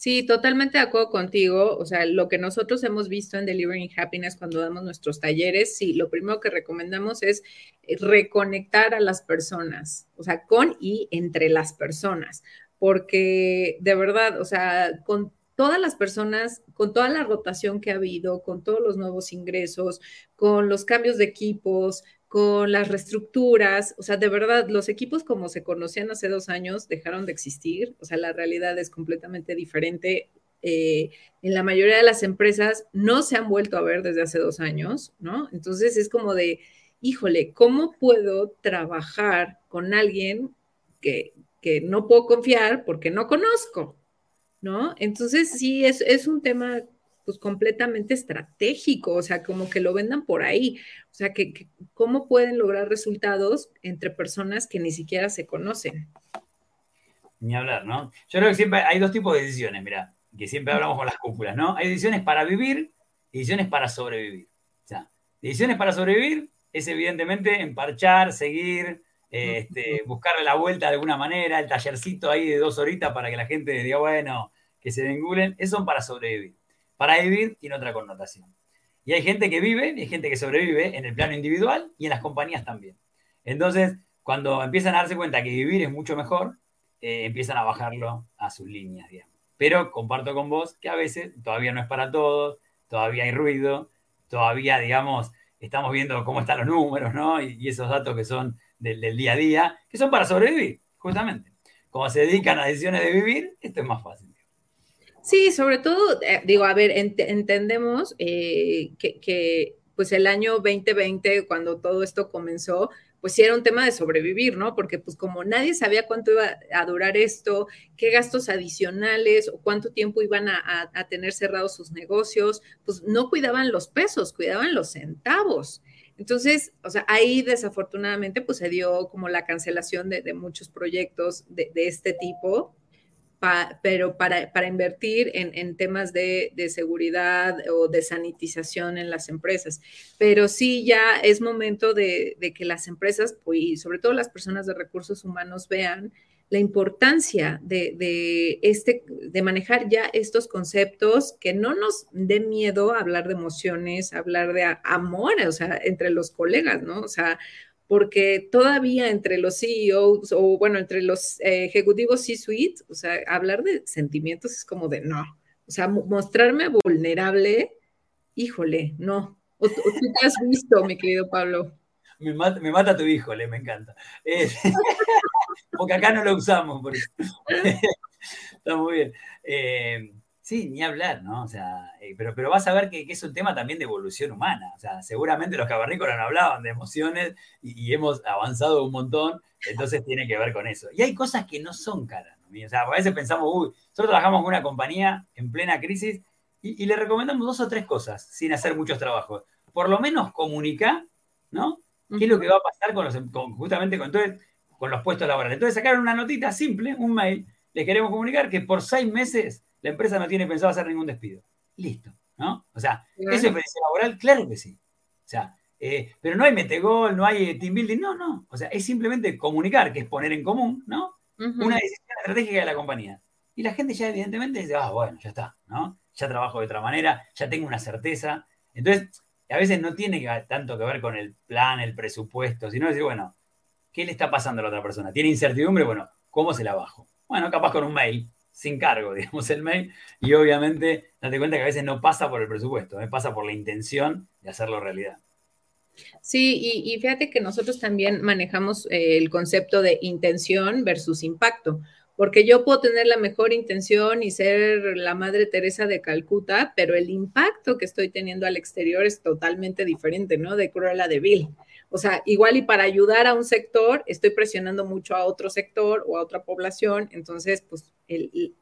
Sí, totalmente de acuerdo contigo. O sea, lo que nosotros hemos visto en Delivering Happiness cuando damos nuestros talleres, sí, lo primero que recomendamos es eh, reconectar a las personas, o sea, con y entre las personas, porque de verdad, o sea, con todas las personas, con toda la rotación que ha habido, con todos los nuevos ingresos, con los cambios de equipos, con las reestructuras, o sea, de verdad, los equipos como se conocían hace dos años dejaron de existir, o sea, la realidad es completamente diferente. Eh, en la mayoría de las empresas no se han vuelto a ver desde hace dos años, ¿no? Entonces es como de, híjole, ¿cómo puedo trabajar con alguien que, que no puedo confiar porque no conozco? ¿No? Entonces sí, es, es un tema pues completamente estratégico, o sea, como que lo vendan por ahí, o sea, que, cómo pueden lograr resultados entre personas que ni siquiera se conocen. Ni hablar, ¿no? Yo creo que siempre hay dos tipos de decisiones, mira, que siempre hablamos con las cúpulas, ¿no? Hay decisiones para vivir y decisiones para sobrevivir. O sea, decisiones para sobrevivir es evidentemente emparchar, seguir, este, buscarle la vuelta de alguna manera, el tallercito ahí de dos horitas para que la gente diga, bueno, que se vinculen, eso son para sobrevivir. Para vivir tiene otra connotación. Y hay gente que vive y hay gente que sobrevive en el plano individual y en las compañías también. Entonces, cuando empiezan a darse cuenta que vivir es mucho mejor, eh, empiezan a bajarlo a sus líneas, digamos. Pero comparto con vos que a veces todavía no es para todos, todavía hay ruido, todavía, digamos, estamos viendo cómo están los números, ¿no? Y, esos datos que son del, del, día a día, que son para sobrevivir, justamente. Como se dedican a decisiones de vivir, esto es más fácil. Sí, sobre todo, eh, digo, a ver, entendemos eh, que, pues el año 2020, cuando todo esto comenzó, pues sí era un tema de sobrevivir, ¿no? Porque pues como nadie sabía cuánto iba a durar esto, qué gastos adicionales o cuánto tiempo iban a, tener cerrados sus negocios, pues no cuidaban los pesos, cuidaban los centavos. Entonces, o sea, ahí desafortunadamente pues se dio como la cancelación de, muchos proyectos de, de este tipo, pero para, para invertir en, en temas de, de, seguridad o de sanitización en las empresas. Pero sí ya es momento de, de que las empresas, pues, y sobre todo las personas de recursos humanos, vean la importancia de, de, este, de manejar ya estos conceptos, que no nos dé miedo hablar de emociones, hablar de amor, o sea, entre los colegas, ¿no? O sea, porque todavía entre los CEOs o bueno, entre los eh, ejecutivos C-suite, o sea, hablar de sentimientos es como de no, o sea, mostrarme vulnerable, híjole, no. ¿O, tú te has visto, mi querido Pablo? Me mata, tu híjole, me encanta. Eh, porque acá no lo usamos, por eso. Está muy bien. Eh, Sí, ni hablar, ¿no? O sea, eh, pero, pero vas a ver que, es un tema también de evolución humana. O sea, seguramente los cavernícolas no hablaban de emociones y, hemos avanzado un montón, entonces tiene que ver con eso. Y hay cosas que no son caras, ¿no? O sea, a veces pensamos, uy, nosotros trabajamos con una compañía en plena crisis y, le recomendamos dos o tres cosas sin hacer muchos trabajos. Por lo menos comunicar, ¿no? ¿Qué es lo que va a pasar con los, justamente con, con los puestos laborales? Entonces sacaron una notita simple, un mail, les queremos comunicar que por seis meses la empresa no tiene pensado hacer ningún despido. Listo, ¿no? O sea, ¿eso es experiencia laboral? Claro que sí. O sea, eh, pero no hay metegol, no hay team building, no, no. O sea, es simplemente comunicar, que es poner en común, ¿no? Una decisión estratégica de la compañía. Y la gente ya evidentemente dice, ah, bueno, ya está, ¿no? Ya trabajo de otra manera, ya tengo una certeza. Entonces, a veces no tiene tanto que ver con el plan, el presupuesto, sino decir, bueno, ¿qué le está pasando a la otra persona? ¿Tiene incertidumbre? Bueno, ¿cómo se la bajo? Bueno, capaz con un mail, sin cargo, digamos, el mail. Y obviamente, date cuenta que a veces no pasa por el presupuesto, ¿eh? pasa por la intención de hacerlo realidad. Sí, y, fíjate que nosotros también manejamos eh, el concepto de intención versus impacto, porque yo puedo tener la mejor intención y ser la Madre Teresa de Calcuta, pero el impacto que estoy teniendo al exterior es totalmente diferente, ¿no? De Cruella de Vil. O sea, igual y para ayudar a un sector, estoy presionando mucho a otro sector o a otra población, entonces, pues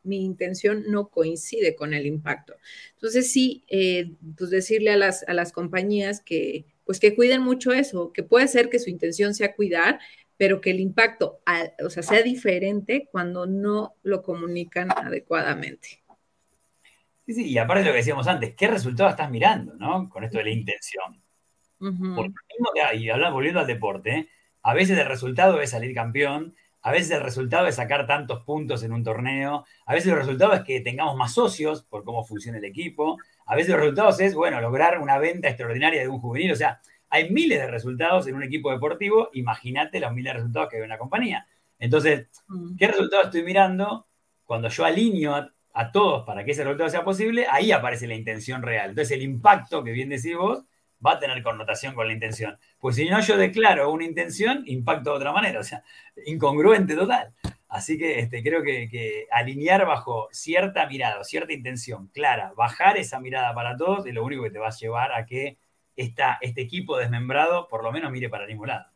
mi intención no coincide con el impacto. Entonces, sí, eh, pues decirle a las, a las compañías que, pues que cuiden mucho eso, que puede ser que su intención sea cuidar, pero que el impacto, o sea, sea diferente cuando no lo comunican adecuadamente. Sí, sí, y aparte de lo que decíamos antes, ¿qué resultado estás mirando, no? Con esto de la intención. Porque y hablando, volviendo al deporte, a veces el resultado es salir campeón, a veces el resultado es sacar tantos puntos en un torneo, a veces el resultado es que tengamos más socios por cómo funciona el equipo, a veces el resultado es, bueno, lograr una venta extraordinaria de un juvenil, o sea, hay miles de resultados en un equipo deportivo, imagínate los miles de resultados que hay en una compañía. Entonces, ¿qué resultado estoy mirando? cuando yo alineo a, a todos para que ese resultado sea posible, ahí aparece la intención real. Entonces el impacto que bien decís vos va a tener connotación con la intención. Pues si no yo declaro una intención, impacto de otra manera, o sea, incongruente total. Así que este, creo que, alinear bajo cierta mirada, cierta intención clara, bajar esa mirada para todos es lo único que te va a llevar a que esta, este equipo desmembrado por lo menos mire para ningún lado.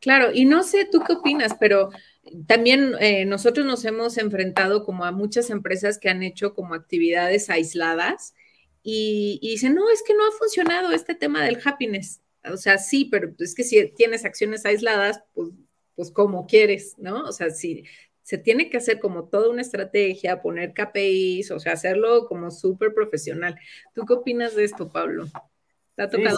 Claro, y no sé tú qué opinas, pero también eh, nosotros nos hemos enfrentado como a muchas empresas que han hecho como actividades aisladas y, dicen, no, es que no ha funcionado este tema del happiness. O sea, sí, pero es que si tienes acciones aisladas, pues, pues como quieres, ¿no? O sea, si se tiene que hacer como toda una estrategia, poner KPIs, o sea, hacerlo como súper profesional. ¿Tú qué opinas de esto, Pablo? ¿Te ha tocado?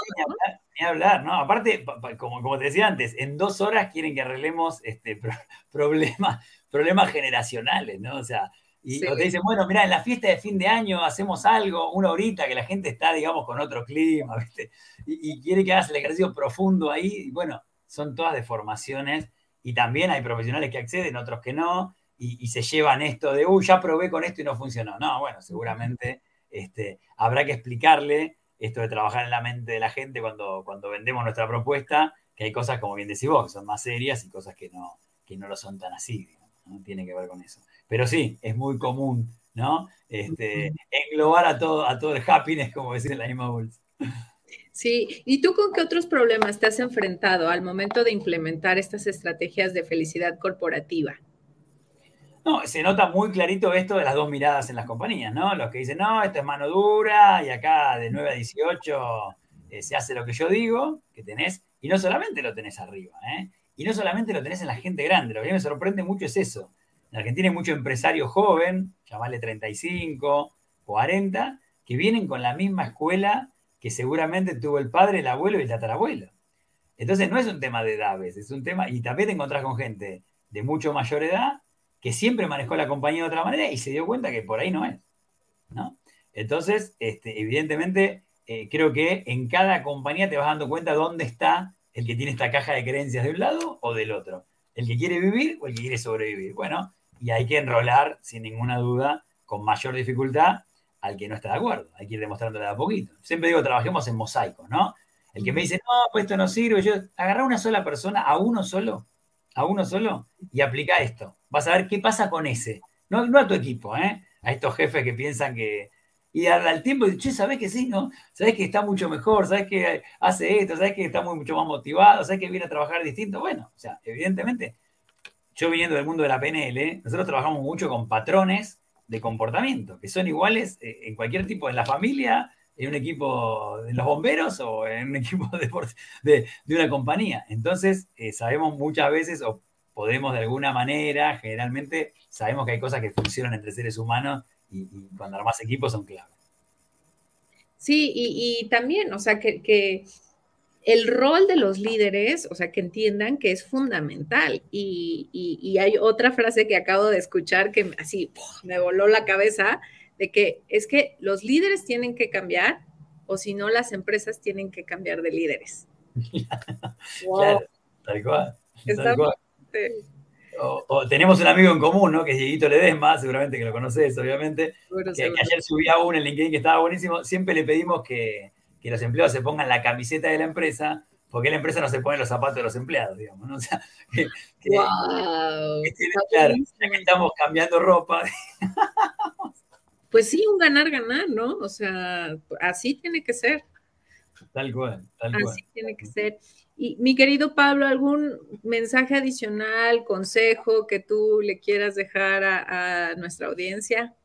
ni, hablar, ¿no? Aparte, como, como te decía antes, en dos horas quieren que arreglemos este, problemas, problemas generacionales, ¿no? O sea, y te dicen, bueno, mira, en la fiesta de fin de año hacemos algo, una horita que la gente está, digamos, con otro clima, ¿viste? Y, quiere que hagas el ejercicio profundo ahí. Y bueno, son todas deformaciones. Y también hay profesionales que acceden, otros que no, y, se llevan esto de, uy, ya probé con esto y no funcionó. No, bueno, seguramente este, habrá que explicarle esto de trabajar en la mente de la gente cuando, cuando vendemos nuestra propuesta, que hay cosas, como bien decís vos, que son más serias y cosas que no, que no lo son tan así, ¿no? Tiene que ver con eso. Pero sí, es muy común, ¿no? Este, englobar a todo, a todo el happiness, como decía la misma bolsa. Sí, ¿y tú con qué otros problemas te has enfrentado al momento de implementar estas estrategias de felicidad corporativa? No, se nota muy clarito esto de las dos miradas en las compañías, ¿no? Los que dicen, no, esto es mano dura y acá de 9 a 18 eh, se hace lo que yo digo, que tenés, y no solamente lo tenés arriba, ¿eh? Y no solamente lo tenés en la gente grande, lo que me sorprende mucho es eso. En Argentina hay mucho empresario joven, llamarle 35, 40, que vienen con la misma escuela que seguramente tuvo el padre, el abuelo y el tatarabuelo. Entonces no es un tema de edades, es un tema, y también te encontrás con gente de mucho mayor edad que siempre manejó la compañía de otra manera y se dio cuenta que por ahí no es. ¿no? Entonces, este, evidentemente, eh, creo que en cada compañía te vas dando cuenta dónde está el que tiene esta caja de creencias de un lado o del otro. El que quiere vivir o el que quiere sobrevivir. Bueno, y hay que enrolar, sin ninguna duda, con mayor dificultad al que no está de acuerdo. Hay que ir demostrándole a poquito. Siempre digo, trabajemos en mosaico, ¿no? El que me dice, no, pues esto no sirve, yo agarra una sola persona, a uno solo, a uno solo, y aplica esto. Vas a ver qué pasa con ese. No, no a tu equipo, ¿eh? A estos jefes que piensan que. Y al, tiempo, che, ¿sabes que sí, no? ¿Sabes que está mucho mejor? ¿Sabes que hace esto? ¿Sabes que está muy, mucho más motivado? ¿Sabes que viene a trabajar distinto? Bueno, o sea, evidentemente yo viniendo del mundo de la PNL, nosotros trabajamos mucho con patrones de comportamiento, que son iguales eh, en cualquier tipo, en la familia, en un equipo de los bomberos o en un equipo de, de, una compañía. Entonces, eh, sabemos muchas veces, o podemos de alguna manera, generalmente, sabemos que hay cosas que funcionan entre seres humanos y, cuando armas equipos son claves. Sí, y, también, o sea, que, que el rol de los líderes, o sea, que entiendan que es fundamental. Y, hay otra frase que acabo de escuchar que así me voló la cabeza, de que es que los líderes tienen que cambiar o si no, las empresas tienen que cambiar de líderes. Claro, tal cual. O, tenemos un amigo en común, ¿no? Que es Dieguito Ledesma, seguramente que lo conoces, obviamente, que, ayer subía uno en LinkedIn que estaba buenísimo. Siempre le pedimos que, que los empleados se pongan la camiseta de la empresa, porque la empresa no se pone los zapatos de los empleados, digamos, ¿no? O sea, que, wow, claro, ya que estamos cambiando ropa. Pues sí, un ganar-ganar, ¿no? O sea, así tiene que ser. Tal cual, tal cual. Así tiene que ser. Y mi querido Pablo, ¿algún mensaje adicional, consejo que tú le quieras dejar a nuestra audiencia?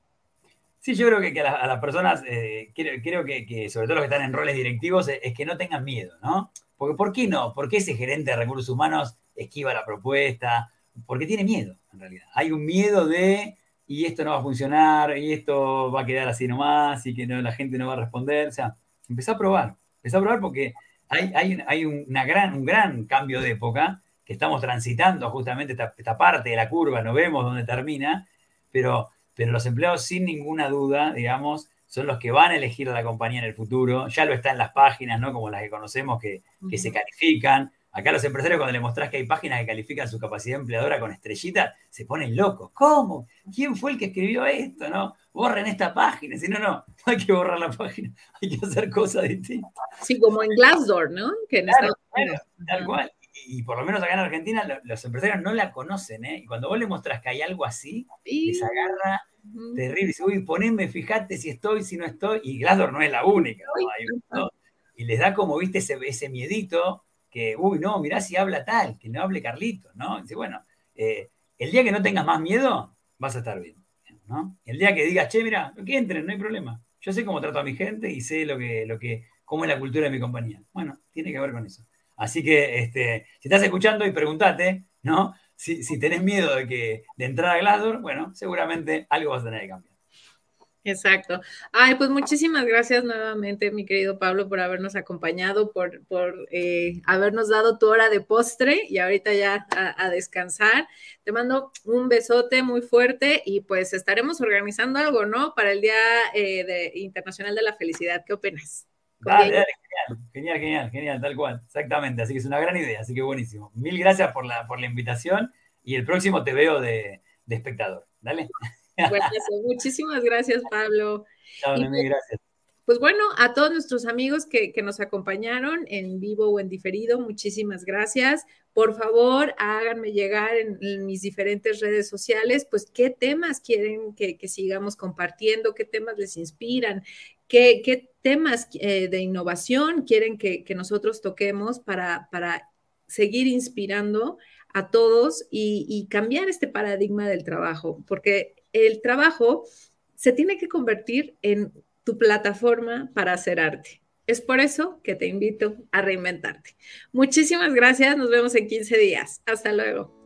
Sí, yo creo que, a, las personas, eh, creo, que, sobre todo los que están en roles directivos, es, que no tengan miedo, ¿no? Porque ¿por qué no? ¿Por qué ese gerente de recursos humanos esquiva la propuesta? Porque tiene miedo, en realidad. Hay un miedo de, y esto no va a funcionar, y esto va a quedar así nomás, y que la gente no va a responder. O sea, empezá a probar, empezá a probar porque hay, hay, una gran, un gran cambio de época que estamos transitando justamente esta parte de la curva, no vemos dónde termina, pero pero los empleados sin ninguna duda, digamos, son los que van a elegir a la compañía en el futuro. Ya lo está en las páginas, ¿no? Como las que conocemos, que, se califican. Acá los empresarios cuando le mostrás que hay páginas que califican su capacidad empleadora con estrellitas, se ponen locos. ¿Cómo? ¿Quién fue el que escribió esto? ¿No? Borren esta página. Si no, no, no hay que borrar la página, hay que hacer cosas distintas. Sí, como en Glassdoor, ¿no? Que claro, tal cual. Y, por lo menos acá en Argentina los empresarios no la conocen, ¿eh? Y cuando vos le mostrás que hay algo así, les agarra terrible. Dice, uy, poneme, fíjate si estoy, si no estoy. Y Glassdoor no es la única. Y les da como, viste, ese, ese miedito que, uy, no, mirá si habla tal, que no hable Carlito, ¿no? Dice, bueno, eh, el día que no tengas más miedo, vas a estar bien, ¿no? El día que digas, che, mira, que entren, no hay problema. Yo sé cómo trato a mi gente y sé lo que, lo que, cómo es la cultura de mi compañía. Bueno, tiene que ver con eso. Así que, este, si estás escuchando y preguntate, ¿no? Si, si tenés miedo de, que, de entrar a Glassdoor, bueno, seguramente algo vas a tener que cambiar. Exacto. Ay, pues muchísimas gracias nuevamente, mi querido Pablo, por habernos acompañado, por, por eh, habernos dado tu hora de postre y ahorita ya a, descansar. Te mando un besote muy fuerte y pues estaremos organizando algo, ¿no? Para el Día eh, de, Internacional de la Felicidad. ¿Qué opinas? Dale, dale, genial, genial, genial, genial, tal cual, exactamente. Así que es una gran idea, así que buenísimo. Mil gracias por la, por la invitación y el próximo te veo de, de espectador. Dale. muchísimas gracias, Pablo. Chao, pues, gracias. Pues bueno, a todos nuestros amigos que, nos acompañaron en vivo o en diferido, muchísimas gracias. Por favor, háganme llegar en, mis diferentes redes sociales, pues qué temas quieren que, sigamos compartiendo, qué temas les inspiran, qué, temas eh, de innovación quieren que, nosotros toquemos para, para seguir inspirando a todos y, y cambiar este paradigma del trabajo, porque el trabajo se tiene que convertir en tu plataforma para hacer arte. Es por eso que te invito a reinventarte. Muchísimas gracias. Nos vemos en 15 días. Hasta luego.